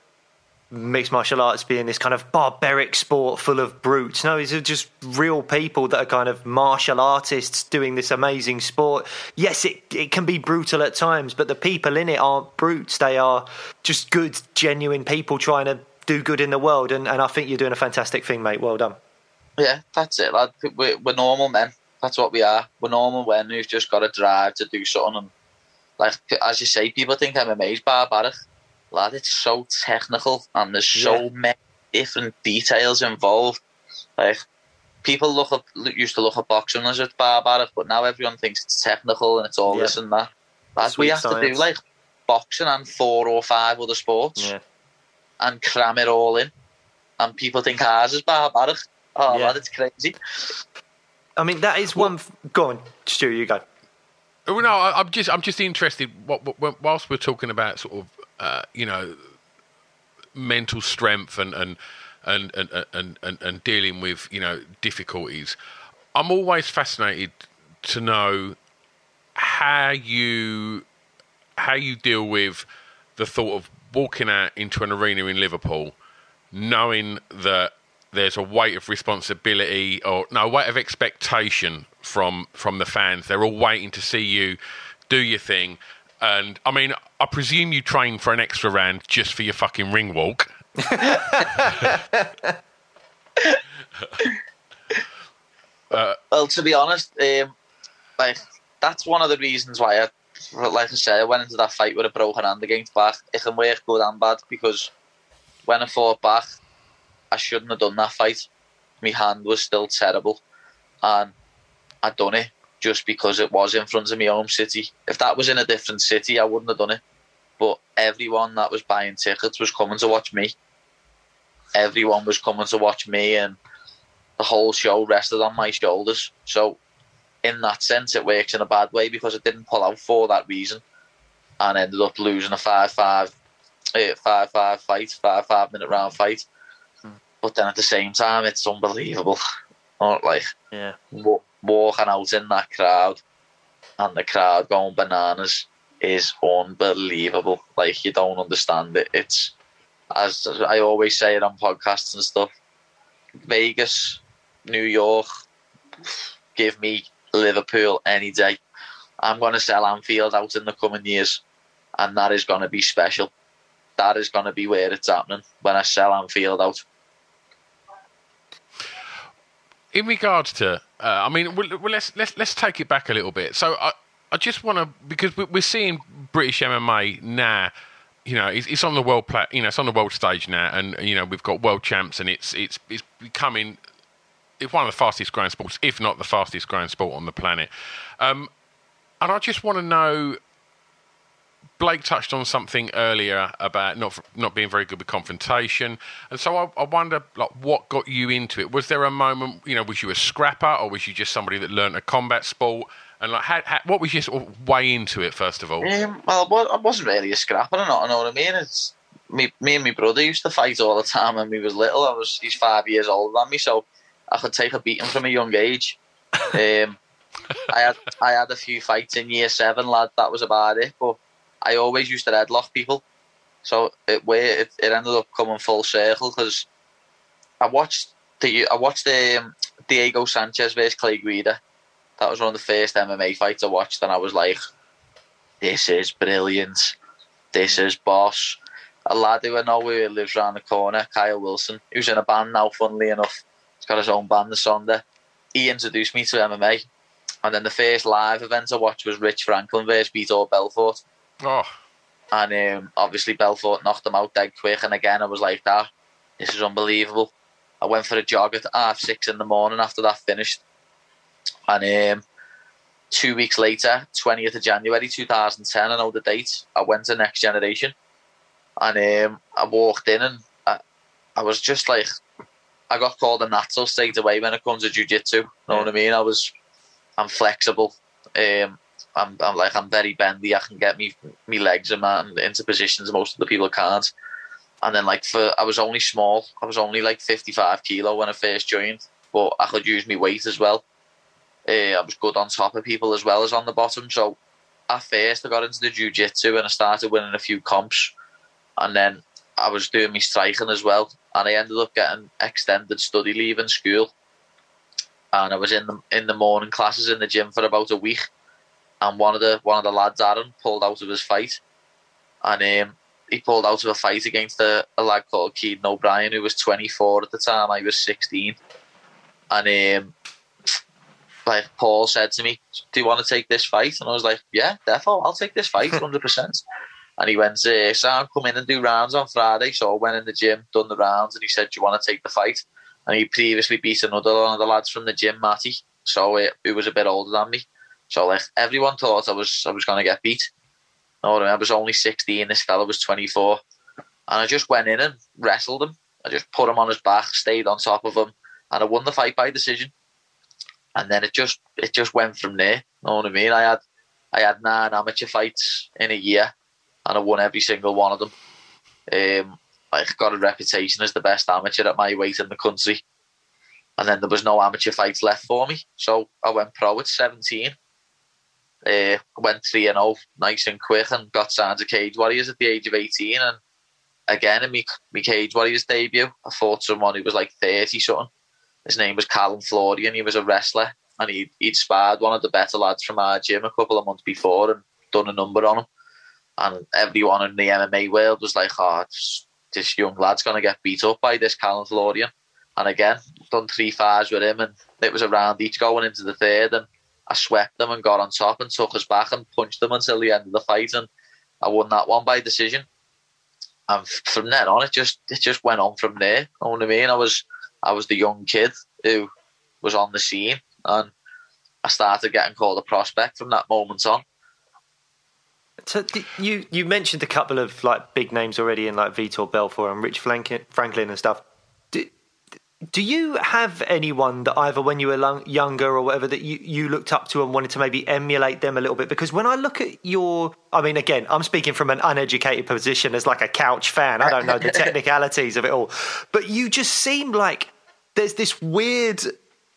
mixed martial arts being this kind of barbaric sport full of brutes. No, these are just real people that are kind of martial artists doing this amazing sport. Yes, it, it can be brutal at times, but the people in it aren't brutes. They are just good, genuine people trying to do good in the world, and, and I think you're doing a fantastic thing, mate. Well done. Yeah, that's it, lad. We're, we're normal men. That's what we are. We're normal men who've just got a drive to do something. And like as you say, people think I'm MMA is barbaric. Lad, it's so technical, and there's so yeah. many different details involved. Like people look at used to look at boxing as it's barbaric, but now everyone thinks it's technical and it's all yeah. this and that. As we have science. to do like boxing and four or five other sports. Yeah and cram it all in. And people think ours is barbaric. Oh, yeah. man, it's crazy. I mean, that is one. F- go on, Stu, you go. Well, no, I, am just I'm just interested. What, what, whilst we're talking about sort of uh, you know mental strength and and and and, and, and, and dealing with you know difficulties. I'm always fascinated to know how you how you deal with the thought of walking out into an arena in Liverpool, knowing that there's a weight of responsibility or no weight of expectation from from the fans. They're all waiting to see you do your thing. And I mean, I presume you train for an extra round just for your fucking ring walk. uh, <laughs> well, to be honest, um, like that's one of the reasons why I, like I said, I went into that fight with a broken hand against Bak. It can work good and bad because when I fought Bak, I shouldn't have done that fight. My hand was still terrible, and I done it just because it was in front of my home city. If that was in a different city, I wouldn't have done it. But everyone that was buying tickets was coming to watch me. Everyone was coming to watch me, and the whole show rested on my shoulders. So, in that sense, it works in a bad way because it didn't pull out for that reason, and ended up losing a five-five, eh, five-five fight, five-five minute round fight. Hmm. But then at the same time, it's unbelievable. <laughs> Not like yeah, walking out in that crowd, and the crowd going bananas is unbelievable. Like you don't understand it. It's as I always say it on podcasts and stuff. Vegas, New York, <sighs> give me Liverpool any day. I'm going to sell Anfield out in the coming years, and that is going to be special. That is going to be where it's happening when I sell Anfield out. In regards to, uh, I mean, well, let's let's let's take it back a little bit. So I I just want to because we're seeing British MMA now you know, it's, on the world plat, you know, it's on the world stage now, and you know, we've got world champs, and it's it's it's becoming it's one of the fastest growing sports, if not the fastest growing sport on the planet. Um, and I just want to know. Blake touched on something earlier about not not being very good with confrontation, and so I, I wonder, like, what got you into it? Was there a moment, you know, was you a scrapper, or was you just somebody that learned a combat sport? And like, how, how, what was your sort of way into it first of all? Um, well, I wasn't really a scrapper. I know, I know what I mean. It's me, me and my brother used to fight all the time when we was little. I was he's five years older than me, so I could take a beating from a young age. <laughs> Um, I had I had a few fights in year seven, lad. That was about it. But I always used to headlock people, so it it, it ended up coming full circle because I watched the I watched the um, Diego Sanchez versus Clay Guida that was one of the first MMA fights I watched, and I was like, "This is brilliant. This is boss." A lad who I know who lives around the corner, Kyle Wilson, who's in a band now. Funnily enough, he's got his own band, The Sonder. He introduced me to MMA, and then the first live event I watched was Rich Franklin versus Vitor Belfort. Oh. And um, obviously Belfort knocked him out dead quick, and again I was like, "That, this is unbelievable." I went for a jog at half six in the morning after that finished and um, two weeks later, 20th of January 2010, I know the date, I went to Next Generation. And um, I walked in and I, I was just like, I got called a natural straight away when it comes to jiu-jitsu. You know what I mean? I was, I'm flexible. Um, I'm, I'm like, I'm very bendy. I can get me, me legs in my, into positions most of the people can't. And then like for, I was only small. I was only like 55 kilo when I first joined, but I could use my weight as well. Uh, I was good on top of people as well as on the bottom. So at first I got into the jiu-jitsu and I started winning a few comps. And then I was doing my striking as well. And I ended up getting extended study leave in school. And I was in the in the morning classes in the gym for about a week. And one of the one of the lads, Aaron, pulled out of his fight. And um, he pulled out of a fight against a, a lad called Keaton O'Brien, who was 24 at the time. I was 16. And um, like Paul said to me, "Do you want to take this fight?" And I was like, "Yeah, definitely, I'll take this fight, <laughs> hundred percent." And he went, uh, "Sam, come in and do rounds on Friday." So I went in the gym, done the rounds, and he said, "Do you want to take the fight?" And he previously beat another one of the lads from the gym, Matty, so uh, who was a bit older than me. So like everyone thought I was I was going to get beat. No, I was only sixteen. This fella was twenty four, and I just went in and wrestled him. I just put him on his back, stayed on top of him, and I won the fight by decision and then it just it just went from there. Know what I mean? I had I had nine amateur fights in a year, and I won every single one of them. Um, got a reputation as the best amateur at my weight in the country. And then there was no amateur fights left for me, so I went pro at seventeen. Uh, went three and zero, nice and quick, and got signed to Cage Warriors at the age of eighteen. And again, in my, my Cage Warriors debut, I fought someone who was like thirty something. His name was Callum Florian. And he was a wrestler, and he he'd sparred one of the better lads from our gym a couple of months before, and done a number on him. And everyone in the MMA world was like, "Oh, this young lad's going to get beat up by this Florian." And again, done three fives with him, and it was a round each going into the third, and I swept them and got on top and took us back and punched them until the end of the fight, and I won that one by decision. And from then on, it just it just went on from there. You know what I mean? I was I was the young kid who was on the scene, and I started getting called a prospect from that moment on. So you you mentioned a couple of like big names already in like Vitor Belfort and Rich Franklin and stuff. Do, do you have anyone that either when you were younger or whatever that you, you looked up to and wanted to maybe emulate them a little bit? Because when I look at your, I mean, again, I'm speaking from an uneducated position as like a couch fan. I don't know the <laughs> technicalities of it all, but you just seem like there's this weird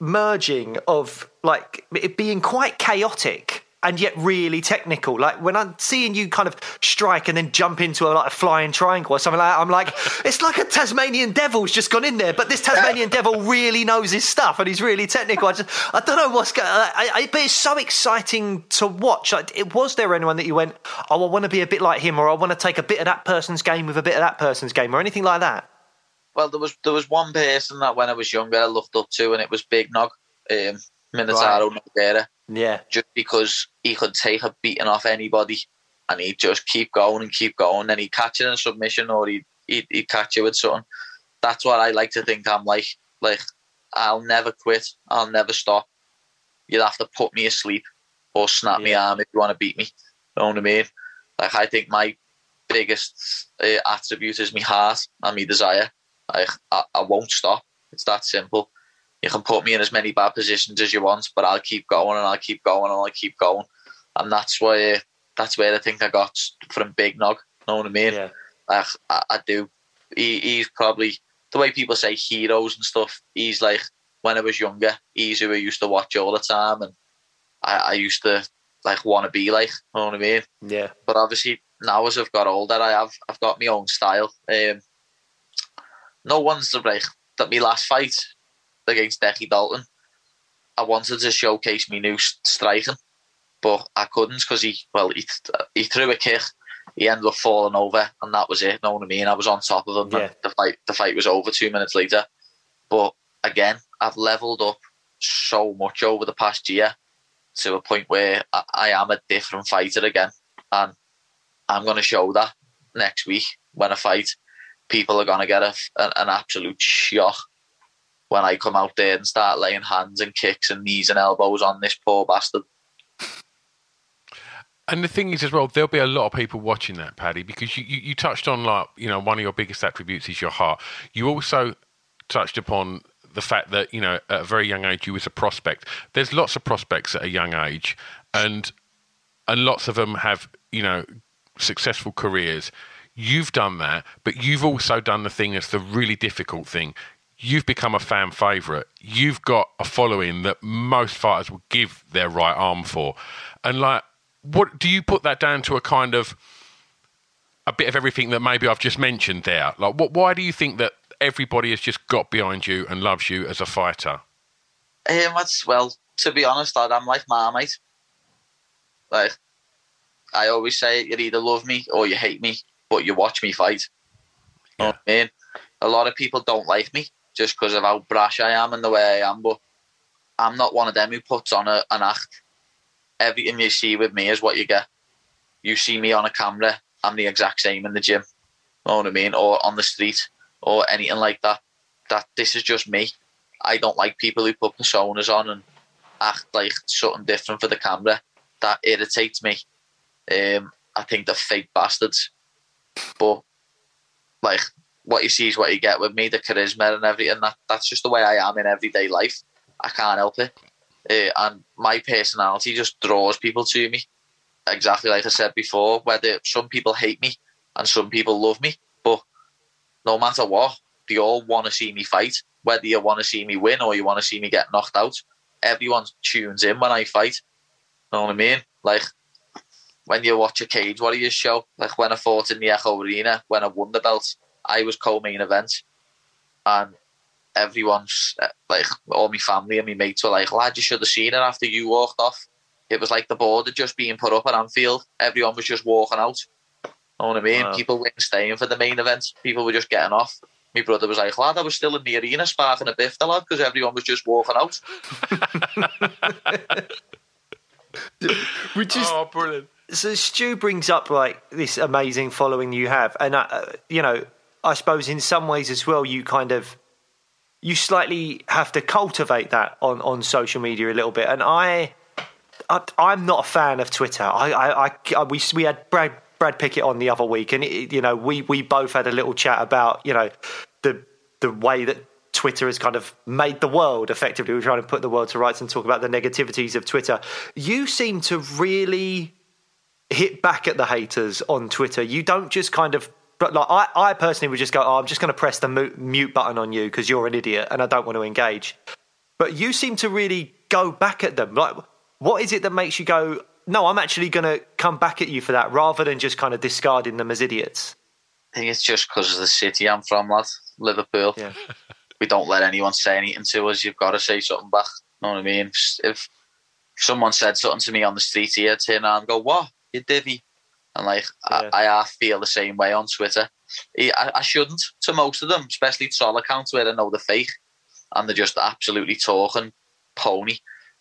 merging of like it being quite chaotic and yet really technical. Like when I'm seeing you kind of strike and then jump into a, like a flying triangle or something like that, I'm like, <laughs> it's like a Tasmanian devil's just gone in there, but this Tasmanian devil really knows his stuff and he's really technical. I just, I don't know what's going. I, but it's so exciting to watch. Like, it, was there anyone that you went, oh, I want to be a bit like him, or I want to take a bit of that person's game with a bit of that person's game, or anything like that? Well, there was there was one person that when I was younger I looked up to, and it was Big Nog, um, Minotauro right. Nogueira. Yeah. Just because he could take a beating off anybody, and he'd just keep going and keep going, and he'd catch it in a submission or he'd, he'd, he'd catch you with something. That's what I like to think I'm like. Like I'll never quit. I'll never stop. You'll have to put me asleep or snap yeah. me arm if you want to beat me. You know what I mean? Like I think my biggest uh, attribute is my heart and my desire. Like I, I won't stop. It's that simple. You can put me in as many bad positions as you want, but I'll keep going and I'll keep going and I'll keep going. And that's why that's where I think I got from Big Nog. Know what I mean? Yeah. Like, I, I do. He, he's probably the way people say heroes and stuff. He's like when I was younger, he's who I used to watch all the time, and I, I used to like want to be like. Know what I mean? Yeah. But obviously now as I've got older, I have I've got my own style. Um, no one's the like that. My last fight against Decky Dalton, I wanted to showcase my new striking, but I couldn't because he well he he threw a kick, he ended up falling over, and that was it. Know what I mean? I was on top of him. Yeah. the fight the fight was over two minutes later. But again, I've leveled up so much over the past year to a point where I, I am a different fighter again, and I'm going to show that next week when I fight people are going to get a, an absolute shock when I come out there and start laying hands and kicks and knees and elbows on this poor bastard. And the thing is, as well, there'll be a lot of people watching that, Paddy, because you, you, you touched on like you know one of your biggest attributes is your heart. You also touched upon the fact that you know at a very young age you was a prospect. There's lots of prospects at a young age, and and lots of them have you know successful careers. You've done that, but you've also done the thing that's the really difficult thing. You've become a fan favourite. You've got a following that most fighters will give their right arm for. And like, what do you put that down to a kind of a bit of everything that maybe I've just mentioned there? Like, what? Why do you think that everybody has just got behind you and loves you as a fighter? Um, that's well. To be honest, lad, I'm like Marmite. Like, I always say, you either love me or you hate me but you watch me fight. You know I mean? A lot of people don't like me just because of how brash I am and the way I am, but I'm not one of them who puts on a, an act. Everything you see with me is what you get. You see me on a camera, I'm the exact same in the gym. Know what I mean? Or on the street or anything like that. That this is just me. I don't like people who put personas on and act like something different for the camera. That irritates me. Um, I think they're fake bastards. But like what you see is what you get with me, the charisma and everything. That that's just the way I am in everyday life. I can't help it, uh, and my personality just draws people to me. Exactly like I said before, whether some people hate me and some people love me, but no matter what, they all want to see me fight. Whether you want to see me win or you want to see me get knocked out, everyone tunes in when I fight. You Know what I mean? Like when you watch a Cage Warriors show, like when I fought in the Echo Arena, when I won the belt, I was co-main event, and everyone's uh, like, all my family and my mates were like, "Lad, you should have seen it after you walked off." It was like the border just being put up at Anfield. Everyone was just walking out. Know what I mean? Wow. People weren't staying for the main event. People were just getting off. My brother was like, lad, I was still in the arena sparking a biff, the lad, because everyone was just walking out. <laughs> Which is Oh, brilliant. so Stu brings up like this amazing following you have, and uh, you know, I suppose in some ways as well, you kind of you slightly have to cultivate that on on social media a little bit. And I, I I'm not a fan of Twitter. I, I, I we we had Brad Brad Pickett on the other week, and it, you know, we we both had a little chat about you know the the way that Twitter has kind of made the world effectively. We're trying to put the world to rights and talk about the negativities of Twitter. You seem to really hit back at the haters on Twitter. You don't just kind of, but like I, I personally would just go, oh, I'm just going to press the mute button on you because you're an idiot and I don't want to engage. But you seem to really go back at them. Like, what is it that makes you go, no, I'm actually going to come back at you for that rather than just kind of discarding them as idiots? I think it's just because of the city I'm from, lad. Liverpool. Yeah. We don't let anyone say anything to us. You've got to say something back. You Know what I mean? If, if someone said something to me on the street here, turn around and go, "What? You divvy?" And like, Yeah. I, I feel the same way on Twitter. I, I shouldn't to most of them, especially troll accounts where I know they're fake and they're just absolutely talking pony.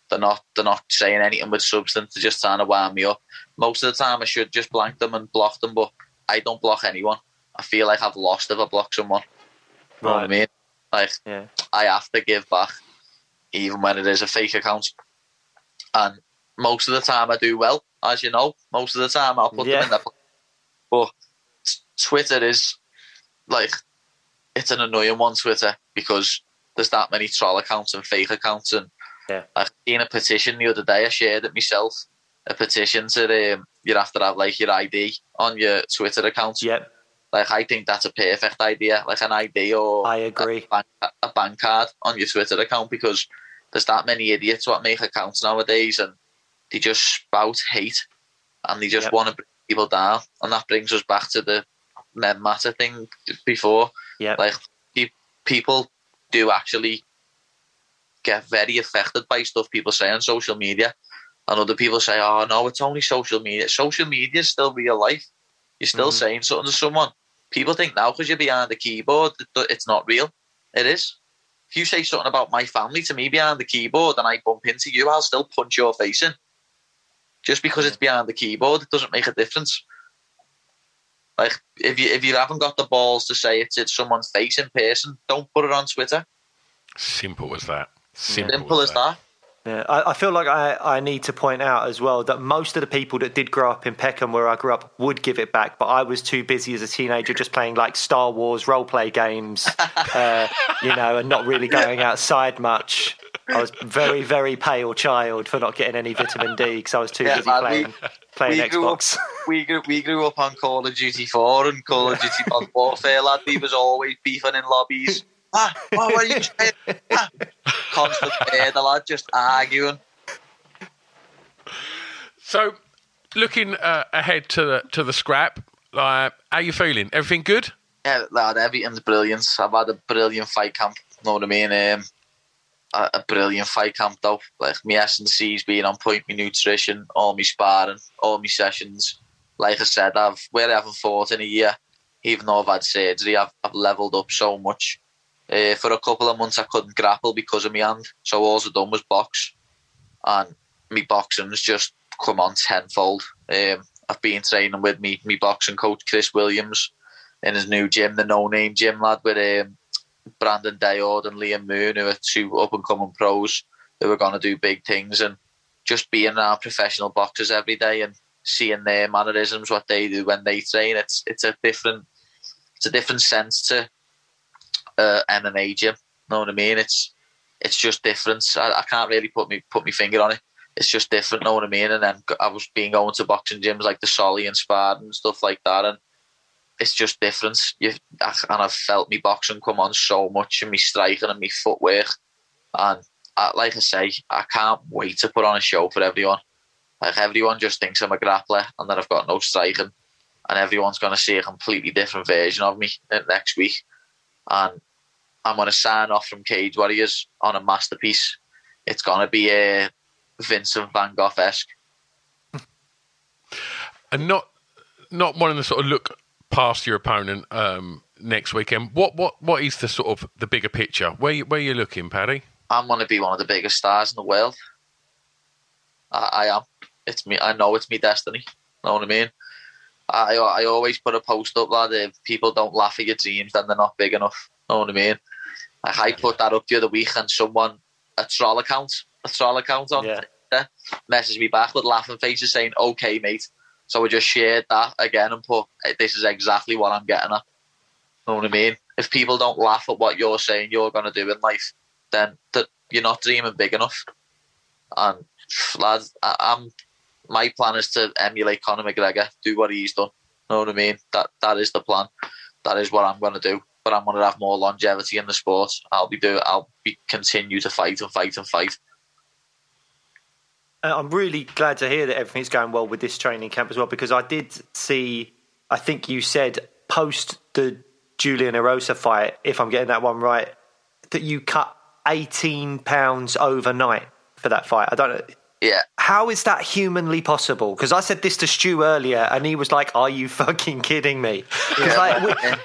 They're not. They're not saying anything with substance. They're just trying to wind me up. Most of the time, I should just blank them and block them, but I don't block anyone. I feel like I've lost if I block someone. Know what I mean? Like Yeah. I have to give back, even when it is a fake account. And most of the time, I do well, as you know. Most of the time, I'll put Yeah. them in their place. But Twitter is like it's an annoying one. Twitter because there's that many troll accounts and fake accounts, and Yeah. I seen a petition the other day. I shared it myself. A petition to um, you have to have like your ID on your Twitter account. Yep. Like I think that's a perfect idea, like an ID or I agree. a bank, a bank card on your Twitter account because there's that many idiots what make accounts nowadays and they just spout hate and they just Yep. want to bring people down. And that brings us back to the men matter thing before. Yep. Like pe- people do actually get very affected by stuff people say on social media. And other people say, oh no, it's only social media. Social media is still real life. You're still Mhm. saying something to someone. People think now because you're behind the keyboard, that it's not real. It is. If you say something about my family to me behind the keyboard and I bump into you, I'll still punch your face in. Just because it's behind the keyboard, it doesn't make a difference. Like if you if you haven't got the balls to say it's it's someone's face in person, don't put it on Twitter. Simple as that. Simple, Simple as that. Yeah, I, I feel like I, I need to point out as well that most of the people that did grow up in Peckham, where I grew up, would give it back, but I was too busy as a teenager just playing like Star Wars role play games, <laughs> uh, you know, and not really going outside much. I was very, very pale child for not getting any vitamin D because I was too Yeah, busy man, playing we- playing we grew up- Xbox. <laughs> we grew we grew up on Call of Duty 4 and Call of Duty Modern Warfare, lad. We was always beefing in lobbies. Ah, oh, what are you saying? Ah. Constant there, the lad just arguing. So, looking uh, ahead to the to the scrap, like, how you feeling? Everything good? Yeah, lad, everything's brilliant. I've had a brilliant fight camp. Know what I mean? Um, a, brilliant fight camp though. Like my S and C's being on point, my nutrition, all my sparring, all my sessions. Like I said, I've where I haven't fought in a year, even though I've had surgery, I've, I've leveled up so much. Uh, for a couple of months, I couldn't grapple because of my hand, so all I done was box, and me boxing's just come on tenfold. Um, I've been training with me me boxing coach Chris Williams in his new gym, the No Name Gym lad, with um, Brandon Dayord and Liam Moon, who are two up and coming pros who are going to do big things, and just being our professional boxers every day and seeing their mannerisms, what they do when they train. It's it's a different it's a different sense to uh, MMA gym. Know what I mean? It's it's just different. I, I can't really put me put my finger on it. It's just different. Know what I mean? And then I was being going to boxing gyms like the Solly and Spartan and stuff like that, and it's just different. You and I've felt me boxing come on so much, and me striking and me footwork, and I, like I say, I can't wait to put on a show for everyone. Like everyone just thinks I'm a grappler, and that I've got no striking, and everyone's going to see a completely different version of me uh, next week. And I'm going to sign off from Cage Warriors on a masterpiece. It's going to be a Vincent Van Gogh esque, <laughs> and not not wanting the sort of look past your opponent um, next weekend. What what what is the sort of the bigger picture? Where you, where you looking, Paddy? I'm going to be one of the biggest stars in the world. I, I am. It's me. I know it's me destiny. Know what I mean? I I always put a post up, lad. If people don't laugh at your dreams, then they're not big enough. Know what I mean? Like I put that up the other week, and someone a troll account, a troll account on yeah. Twitter, messaged me back with laughing faces saying, "Okay, mate." So we just shared that again and put, "This is exactly what I'm getting at." Know what I mean? If people don't laugh at what you're saying you're going to do in life, then that you're not dreaming big enough. And lads, I, am my plan is to emulate Conor McGregor, do what he's done. Know what I mean? That that is the plan. That is what I'm going to do. But I'm going to have more longevity in the sport. I'll be do. I'll be continue to fight and fight and fight. Uh, I'm really glad to hear that everything's going well with this training camp as well because I did see. I think you said post the Julian Erosa fight, if I'm getting that one right, that you cut 18 pounds overnight for that fight. I don't know. Yeah. How is that humanly possible? Because I said this to Stu earlier, and he was like, "Are you fucking kidding me?" Yeah. Like,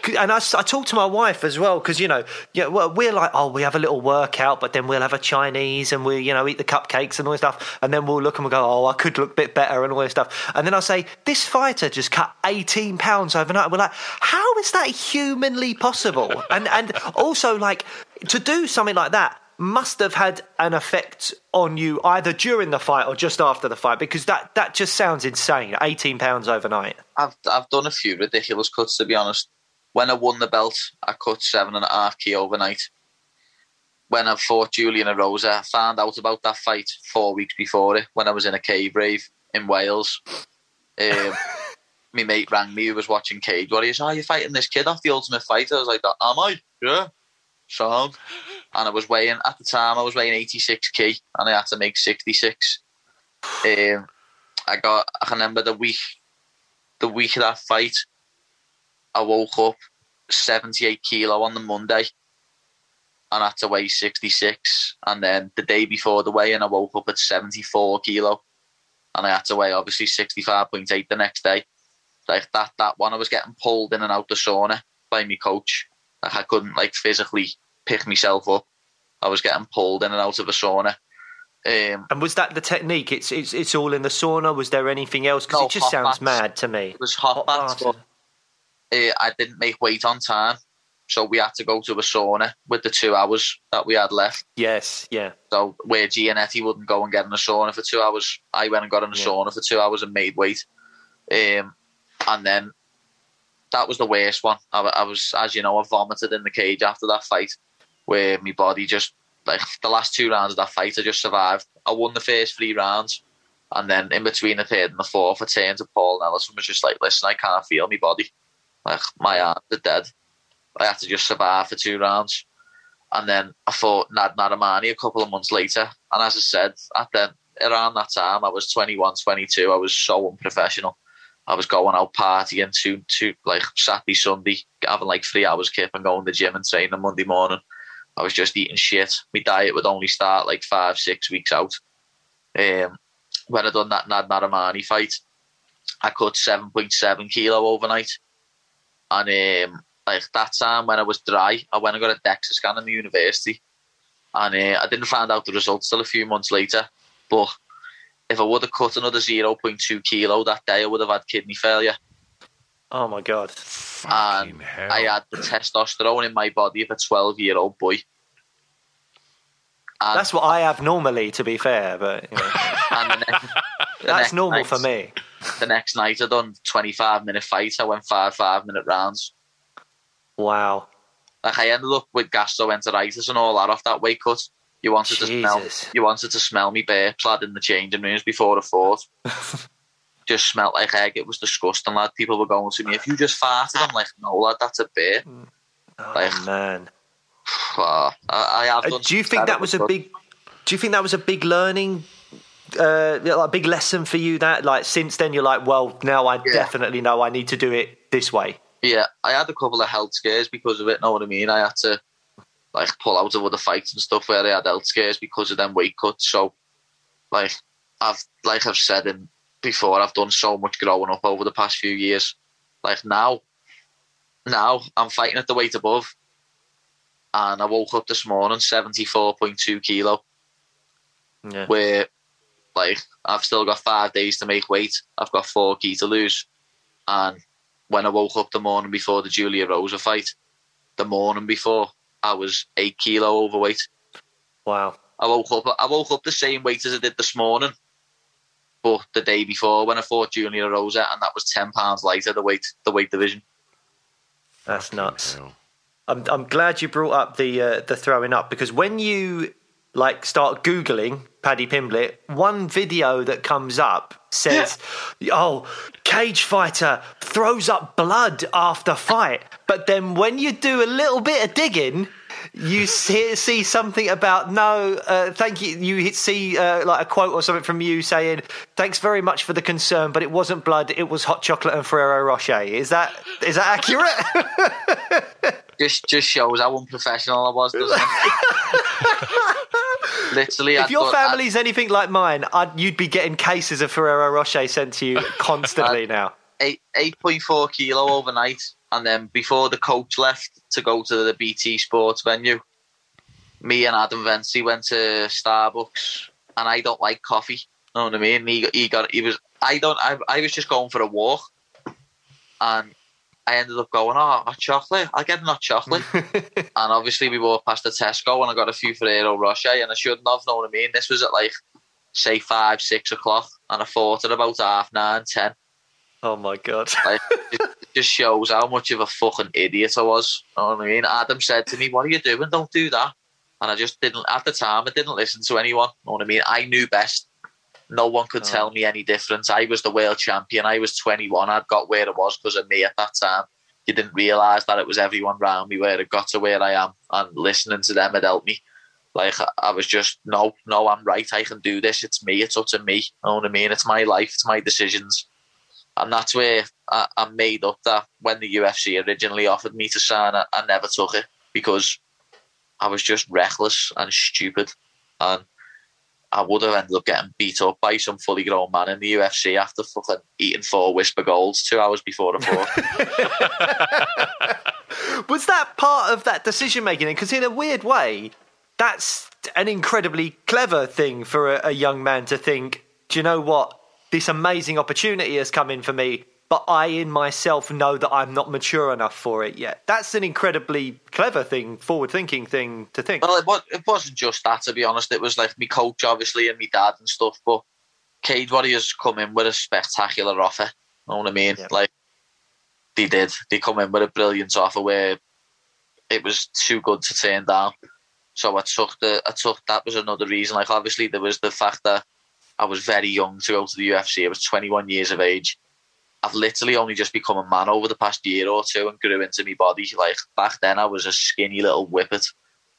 we, and I, I talked to my wife as well because you know, yeah, well, we're like, "Oh, we have a little workout, but then we'll have a Chinese, and we, you know, eat the cupcakes and all this stuff, and then we'll look and we'll go, "Oh, I could look a bit better," and all this stuff. And then I say, "This fighter just cut 18 pounds overnight." We're like, "How is that humanly possible?" and and also like to do something like that must have had an effect on you either during the fight or just after the fight because that, that just sounds insane. 18 pounds overnight. I've I've done a few ridiculous cuts to be honest. When I won the belt, I cut seven and a half key overnight. When I fought Julian Erosa, I found out about that fight four weeks before it when I was in a cave rave in Wales. Um, <laughs> my mate rang me who was watching Cage Warriors. Oh, you're you fighting this kid off the Ultimate Fighter. I was like, Am I? Yeah. Sound and I was weighing at the time I was weighing 86 kg and I had to make 66. Um, I got I remember the week the week of that fight I woke up 78 kilo on the Monday and had to weigh 66 and then the day before the weigh-in I woke up at 74 kilo and I had to weigh obviously 65.8 the next day. Like that that one I was getting pulled in and out the sauna by my coach. Like I couldn't like physically pick myself up. I was getting pulled in and out of a sauna. Um, and was that the technique? It's it's it's all in the sauna. Was there anything else? Because no, it just sounds mad to me. It was hot, hot baths, but uh, I didn't make weight on time, so we had to go to a sauna with the two hours that we had left. Yes, yeah. So where Gianetti wouldn't go and get in a sauna for two hours, I went and got in a yeah. sauna for two hours and made weight. Um, and then that was the worst one. I, I was, as you know, I vomited in the cage after that fight where my body just like <laughs> the last two rounds of that fight, I just survived. I won the first three rounds, and then in between the third and the fourth, I turned to Paul and was just like, "Listen, I can't feel my body. Like my arms are dead. I had to just survive for two rounds." And then I fought Nad Narimani a couple of months later, and as I said, at then around that time, I was 21, 22. I was so unprofessional. I was going out partying to to like Saturday, Sunday, having like three hours kip and going to the gym and training Monday morning. I was just eating shit. My diet would only start like five, six weeks out. Um, when I done that Nad Narimani fight, I cut seven point seven kilo overnight, and um, like that time when I was dry, I went and got a DEXA scan in the university, and uh, I didn't find out the results till a few months later. But if I would have cut another zero point two kilo that day, I would have had kidney failure. Oh my god! Fucking and hell. I had the testosterone in my body of a twelve-year-old boy. And That's what I have normally, to be fair. But you know. <laughs> the next, that's normal night, for me. The next night, I done twenty-five minute fight. I went five five-minute rounds. Wow! Like I ended up with gastroenteritis and all that off that weight cut. You wanted Jesus. to smell. You wanted to smell me bare lad in the changing rooms before the fought. <laughs> just smelt like egg. It was disgusting, lad. People were going to me, if you just farted, I'm like, no, lad, that's a beer. Oh, Like- man. Uh, I, I have Uh, do you think that was a stuff. big? Do you think that was a big learning, uh, like a big lesson for you? That like since then you're like, well, now I Yeah. definitely know I need to do it this way. Yeah, I had a couple of health scares because of it. Know what I mean? I had to like pull out of other fights and stuff where I had health scares because of them weight cuts. So, like I've like I've said in before, I've done so much growing up over the past few years. Like now, now I'm fighting at the weight above, and I woke up this morning seventy four point two kilo. Yeah. Where, like, I've still got five days to make weight. I've got four key to lose, and when I woke up the morning before the Julia Rosa fight, the morning before, I was eight kilo overweight. Wow. I woke up. I woke up the same weight as I did this morning, but the day before when I fought Junior Rosa, and that was ten pounds lighter. The weight, the weight division. That's nuts. I'm I'm glad you brought up the uh, the throwing up because when you like start googling Paddy Pimblett, one video that comes up says, "Oh, cage fighter throws up blood after fight," but then when you do a little bit of digging. You see, see something about no, uh, thank you. You see uh, like a quote or something from you saying, "Thanks very much for the concern, but it wasn't blood; it was hot chocolate and Ferrero Rocher." Is that is that accurate? <laughs> Just, just shows how unprofessional I was. Doesn't it? <laughs> Literally, if I'd your I'd- family's anything like mine, I'd, you'd be getting cases of Ferrero Rocher sent to you <laughs> constantly now. eight eight point four kilo overnight, and then before the coach left to go to the BT Sports venue, me and Adam Vency went to Starbucks, and I don't like coffee. Know what I mean? He he got he was I don't I I was just going for a walk, and I ended up going oh hot chocolate I get hot chocolate, <laughs> and obviously we walked past the Tesco and I got a few Ferrero Rocher, and I shouldn't have. Know what I mean? This was at like say five six o'clock, and I thought at about half nine ten. Oh my god! <laughs> Like, it just shows how much of a fucking idiot I was. You know what I mean? Adam said to me, "What are you doing? Don't do that." And I just didn't. At the time, I didn't listen to anyone. You know what I mean? I knew best. No one could oh. tell me any difference. I was the world champion. I was 21. I'd got where I was because of me at that time. You didn't realise that it was everyone around me where it got to where I am, and listening to them had helped me. Like I- I was just no, no, I'm right. I can do this. It's me. It's up to me. You know what I mean? It's my life. It's my decisions. And that's where I, I made up that when the UFC originally offered me to sign, I, I never took it because I was just reckless and stupid. And I would have ended up getting beat up by some fully grown man in the UFC after fucking eating four Wispa Golds two hours before the <laughs> fought. <laughs> Was that part of that decision making? Because in a weird way, that's an incredibly clever thing for a, a young man to think. Do you know what? This amazing opportunity has come in for me, but I in myself know that I'm not mature enough for it yet. That's an incredibly clever thing, forward thinking thing to think. Well, it, wa- it wasn't just that, to be honest. It was like me coach, obviously, and me dad and stuff. But Cage Warriors come in with a spectacular offer. You know what I mean? Like they did. They come in with a brilliant offer where it was too good to turn down. So I took the. I took that was another reason. Like obviously there was the fact that I was very young to go to the UFC. I was 21 years of age. I've literally only just become a man over the past year or two and grew into my body. Like back then, I was a skinny little whippet.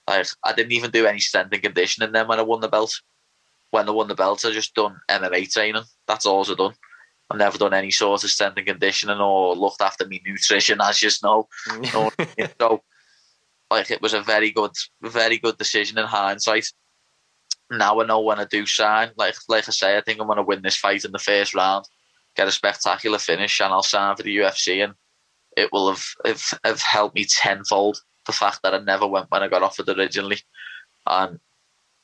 Like I didn't even do any strength and conditioning then when I won the belt. When I won the belt, I just done MMA training. That's all I've done. I've never done any sort of strength and conditioning or looked after me nutrition, <laughs> as you know. You know what I mean? so, like, it was a very good, very good decision in hindsight. Now I know when I do sign. Like, like I say, I think I'm going to win this fight in the first round, get a spectacular finish, and I'll sign for the UFC, and it will have have, have helped me tenfold. The fact that I never went when I got offered originally, and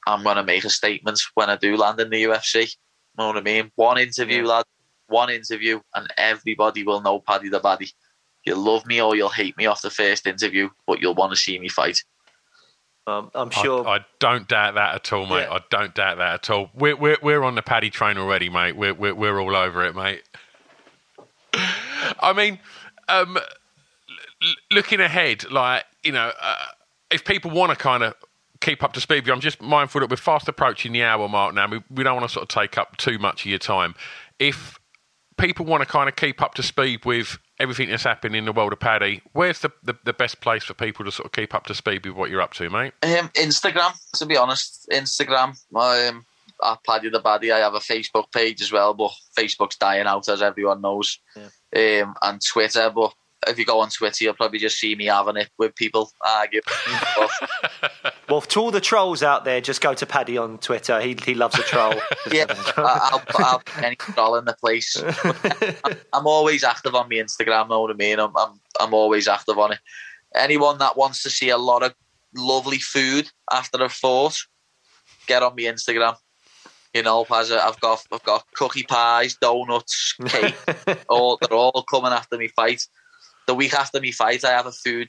I'm going to make a statement when I do land in the UFC. You know what I mean? One interview, lad. One interview, and everybody will know Paddy the Baddy. You'll love me or you'll hate me off the first interview, but you'll want to see me fight. Um, I'm sure. I, don't doubt that at all, mate. Yeah. I don't doubt that at all. We're we're we're on the paddy train already, mate. We're we're, we're all over it, mate. <laughs> I mean, um, l- looking ahead, like you know, uh, if people want to kind of keep up to speed I'm just mindful that we're fast approaching the hour mark now. We we don't want to sort of take up too much of your time. If people want to kind of keep up to speed with everything that's happening in the world of Paddy, where's the, the, the best place for people to sort of keep up to speed with what you're up to, mate? Um, Instagram, to be honest, Instagram. Um, at Paddy the Baddy, I have a Facebook page as well, but Facebook's dying out as everyone knows. Yeah. Um, and Twitter, but if you go on Twitter, you'll probably just see me having it with people arguing. <laughs> well, to all the trolls out there, just go to Paddy on Twitter. He he loves a troll. <laughs> yeah, I'll, I'll any troll in the place. <laughs> I'm always active on my Instagram. Know what I mean? I'm, I'm I'm always active on it. Anyone that wants to see a lot of lovely food after a fought, get on my Instagram. You know, as a, I've got I've got cookie pies, donuts, cake, all they're all coming after me fight the week after me fight, I have a food.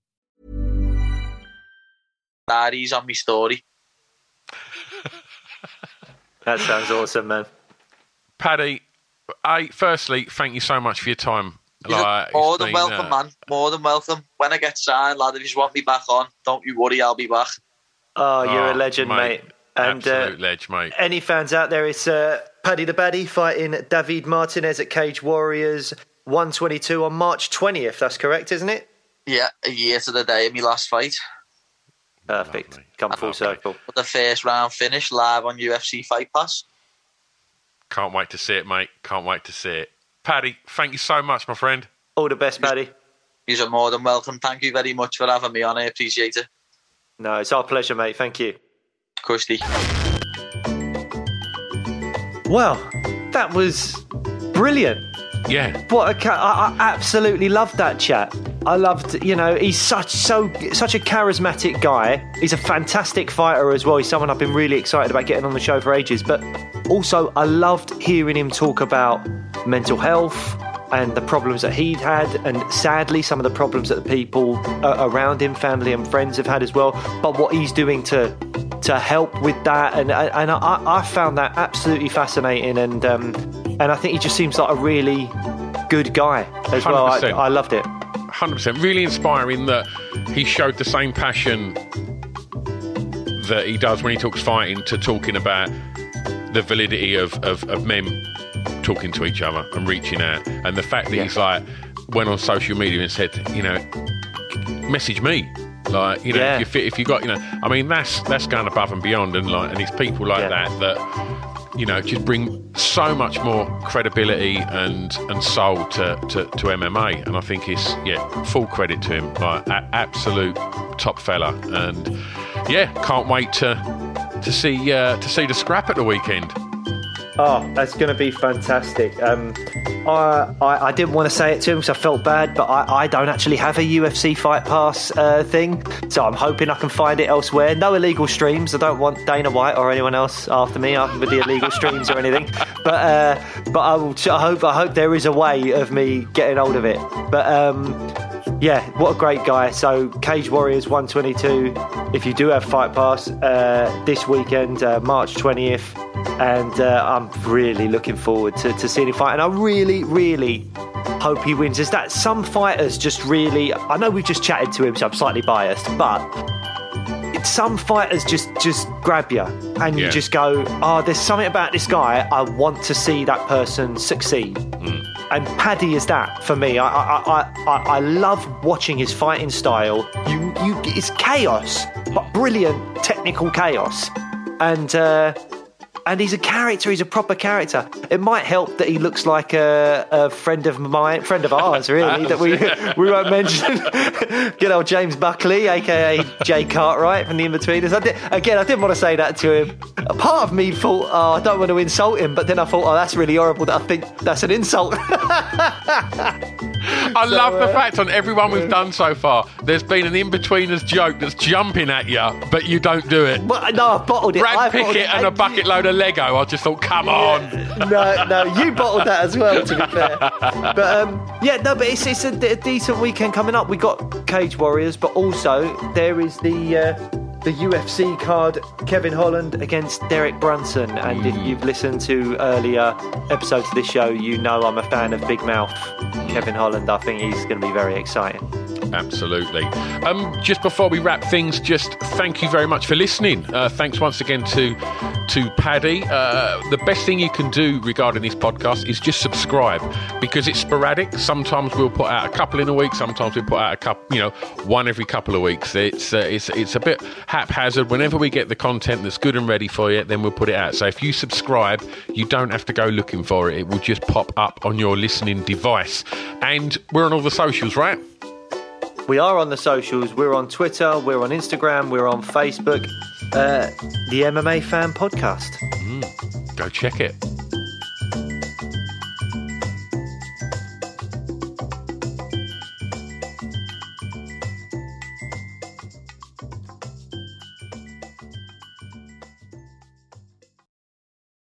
Diaries on my story. <laughs> that sounds awesome, man. Paddy, I firstly thank you so much for your time. Like, more than been, welcome, uh, man. More than welcome. When I get signed, lad, if you just want me back on, don't you worry, I'll be back. Oh, you're oh, a legend, mate. mate. And Absolute uh, ledge, mate. Any fans out there? It's uh, Paddy the Baddy fighting David Martinez at Cage Warriors 122 on March 20th. That's correct, isn't it? Yeah, a year to the day of my last fight. Perfect. Lovely. Come full circle. The first round finish live on UFC Fight Pass. Can't wait to see it, mate. Can't wait to see it. Paddy, thank you so much, my friend. All the best, Paddy. You're more than welcome. Thank you very much for having me on. I appreciate it. No, it's our pleasure, mate. Thank you. Kirsty. Well, that was brilliant. Yeah. What a I, I absolutely loved that chat. I loved, you know, he's such so such a charismatic guy. He's a fantastic fighter as well. He's someone I've been really excited about getting on the show for ages. But also, I loved hearing him talk about mental health and the problems that he'd had, and sadly, some of the problems that the people uh, around him, family and friends, have had as well. But what he's doing to to help with that, and and I, I found that absolutely fascinating, and um, and I think he just seems like a really good guy as 100%. well. I, I loved it. Hundred percent, really inspiring that he showed the same passion that he does when he talks fighting to talking about the validity of, of, of men talking to each other and reaching out. And the fact that yeah. he's like went on social media and said, you know, message me. Like you know, yeah. if you if you got you know, I mean that's that's going above and beyond, and like and it's people like yeah. that that you know just bring so much more credibility and and soul to, to, to MMA, and I think it's yeah full credit to him, like a- absolute top fella, and yeah, can't wait to to see uh, to see the scrap at the weekend. Oh, that's going to be fantastic. Um, I, I, I, didn't want to say it to him because I felt bad, but I, I don't actually have a UFC Fight Pass uh, thing, so I'm hoping I can find it elsewhere. No illegal streams. I don't want Dana White or anyone else after me with the illegal streams or anything. But uh, but I, will, I hope I hope there is a way of me getting hold of it. But um, yeah, what a great guy. So, Cage Warriors 122, if you do have Fight Pass uh, this weekend, uh, March 20th, and uh, I'm really looking forward to, to seeing him fight. And I really, really hope he wins. Is that some fighters just really? I know we've just chatted to him, so I'm slightly biased, but some fighters just just grab you and yeah. you just go, oh, there's something about this guy. I want to see that person succeed. Mm. And Paddy is that for me. I, I, I, I, love watching his fighting style. You, you, it's chaos, but brilliant technical chaos. And uh, and he's a character. He's a proper character. It might help that he looks like a, a friend of mine, friend of ours, <laughs> really. that we <laughs> we won't mention. <laughs> Good old James Buckley, aka Jay Cartwright from the Inbetweeners. I did, again, I didn't want to say that to him. A part of me thought, oh, I don't want to insult him, but then I thought, oh, that's really horrible. That I think that's an insult. I so, love the uh, fact on everyone we've done so far, there's been an in-betweeners joke that's jumping at you, but you don't do it. Well, no, I've bottled it. Brad Pickett and a bucket load of Lego. I just thought, come on. no, no, you bottled that as well. To be fair, <laughs> but um, yeah, no, but it's it's a, a, decent weekend coming up. We got Cage Warriors, but also there is the. Uh, the UFC card Kevin Holland against Derek Brunson. And if you've listened to earlier episodes of this show, you know I'm a fan of Big Mouth Kevin Holland. I think he's going to be very exciting. Absolutely. Um, just before we wrap things, just thank you very much for listening. Uh, thanks once again to to Paddy. Uh, the best thing you can do regarding this podcast is just subscribe because it's sporadic. Sometimes we'll put out a couple in a week. Sometimes we put out a couple, you know, one every couple of weeks. It's uh, it's it's a bit haphazard. Whenever we get the content that's good and ready for you, then we'll put it out. So if you subscribe, you don't have to go looking for it. It will just pop up on your listening device. And we're on all the socials, right? We are on the socials. We're on Twitter. We're on Instagram. We're on Facebook. Uh, the MMA Fan Podcast. Mm, go check it.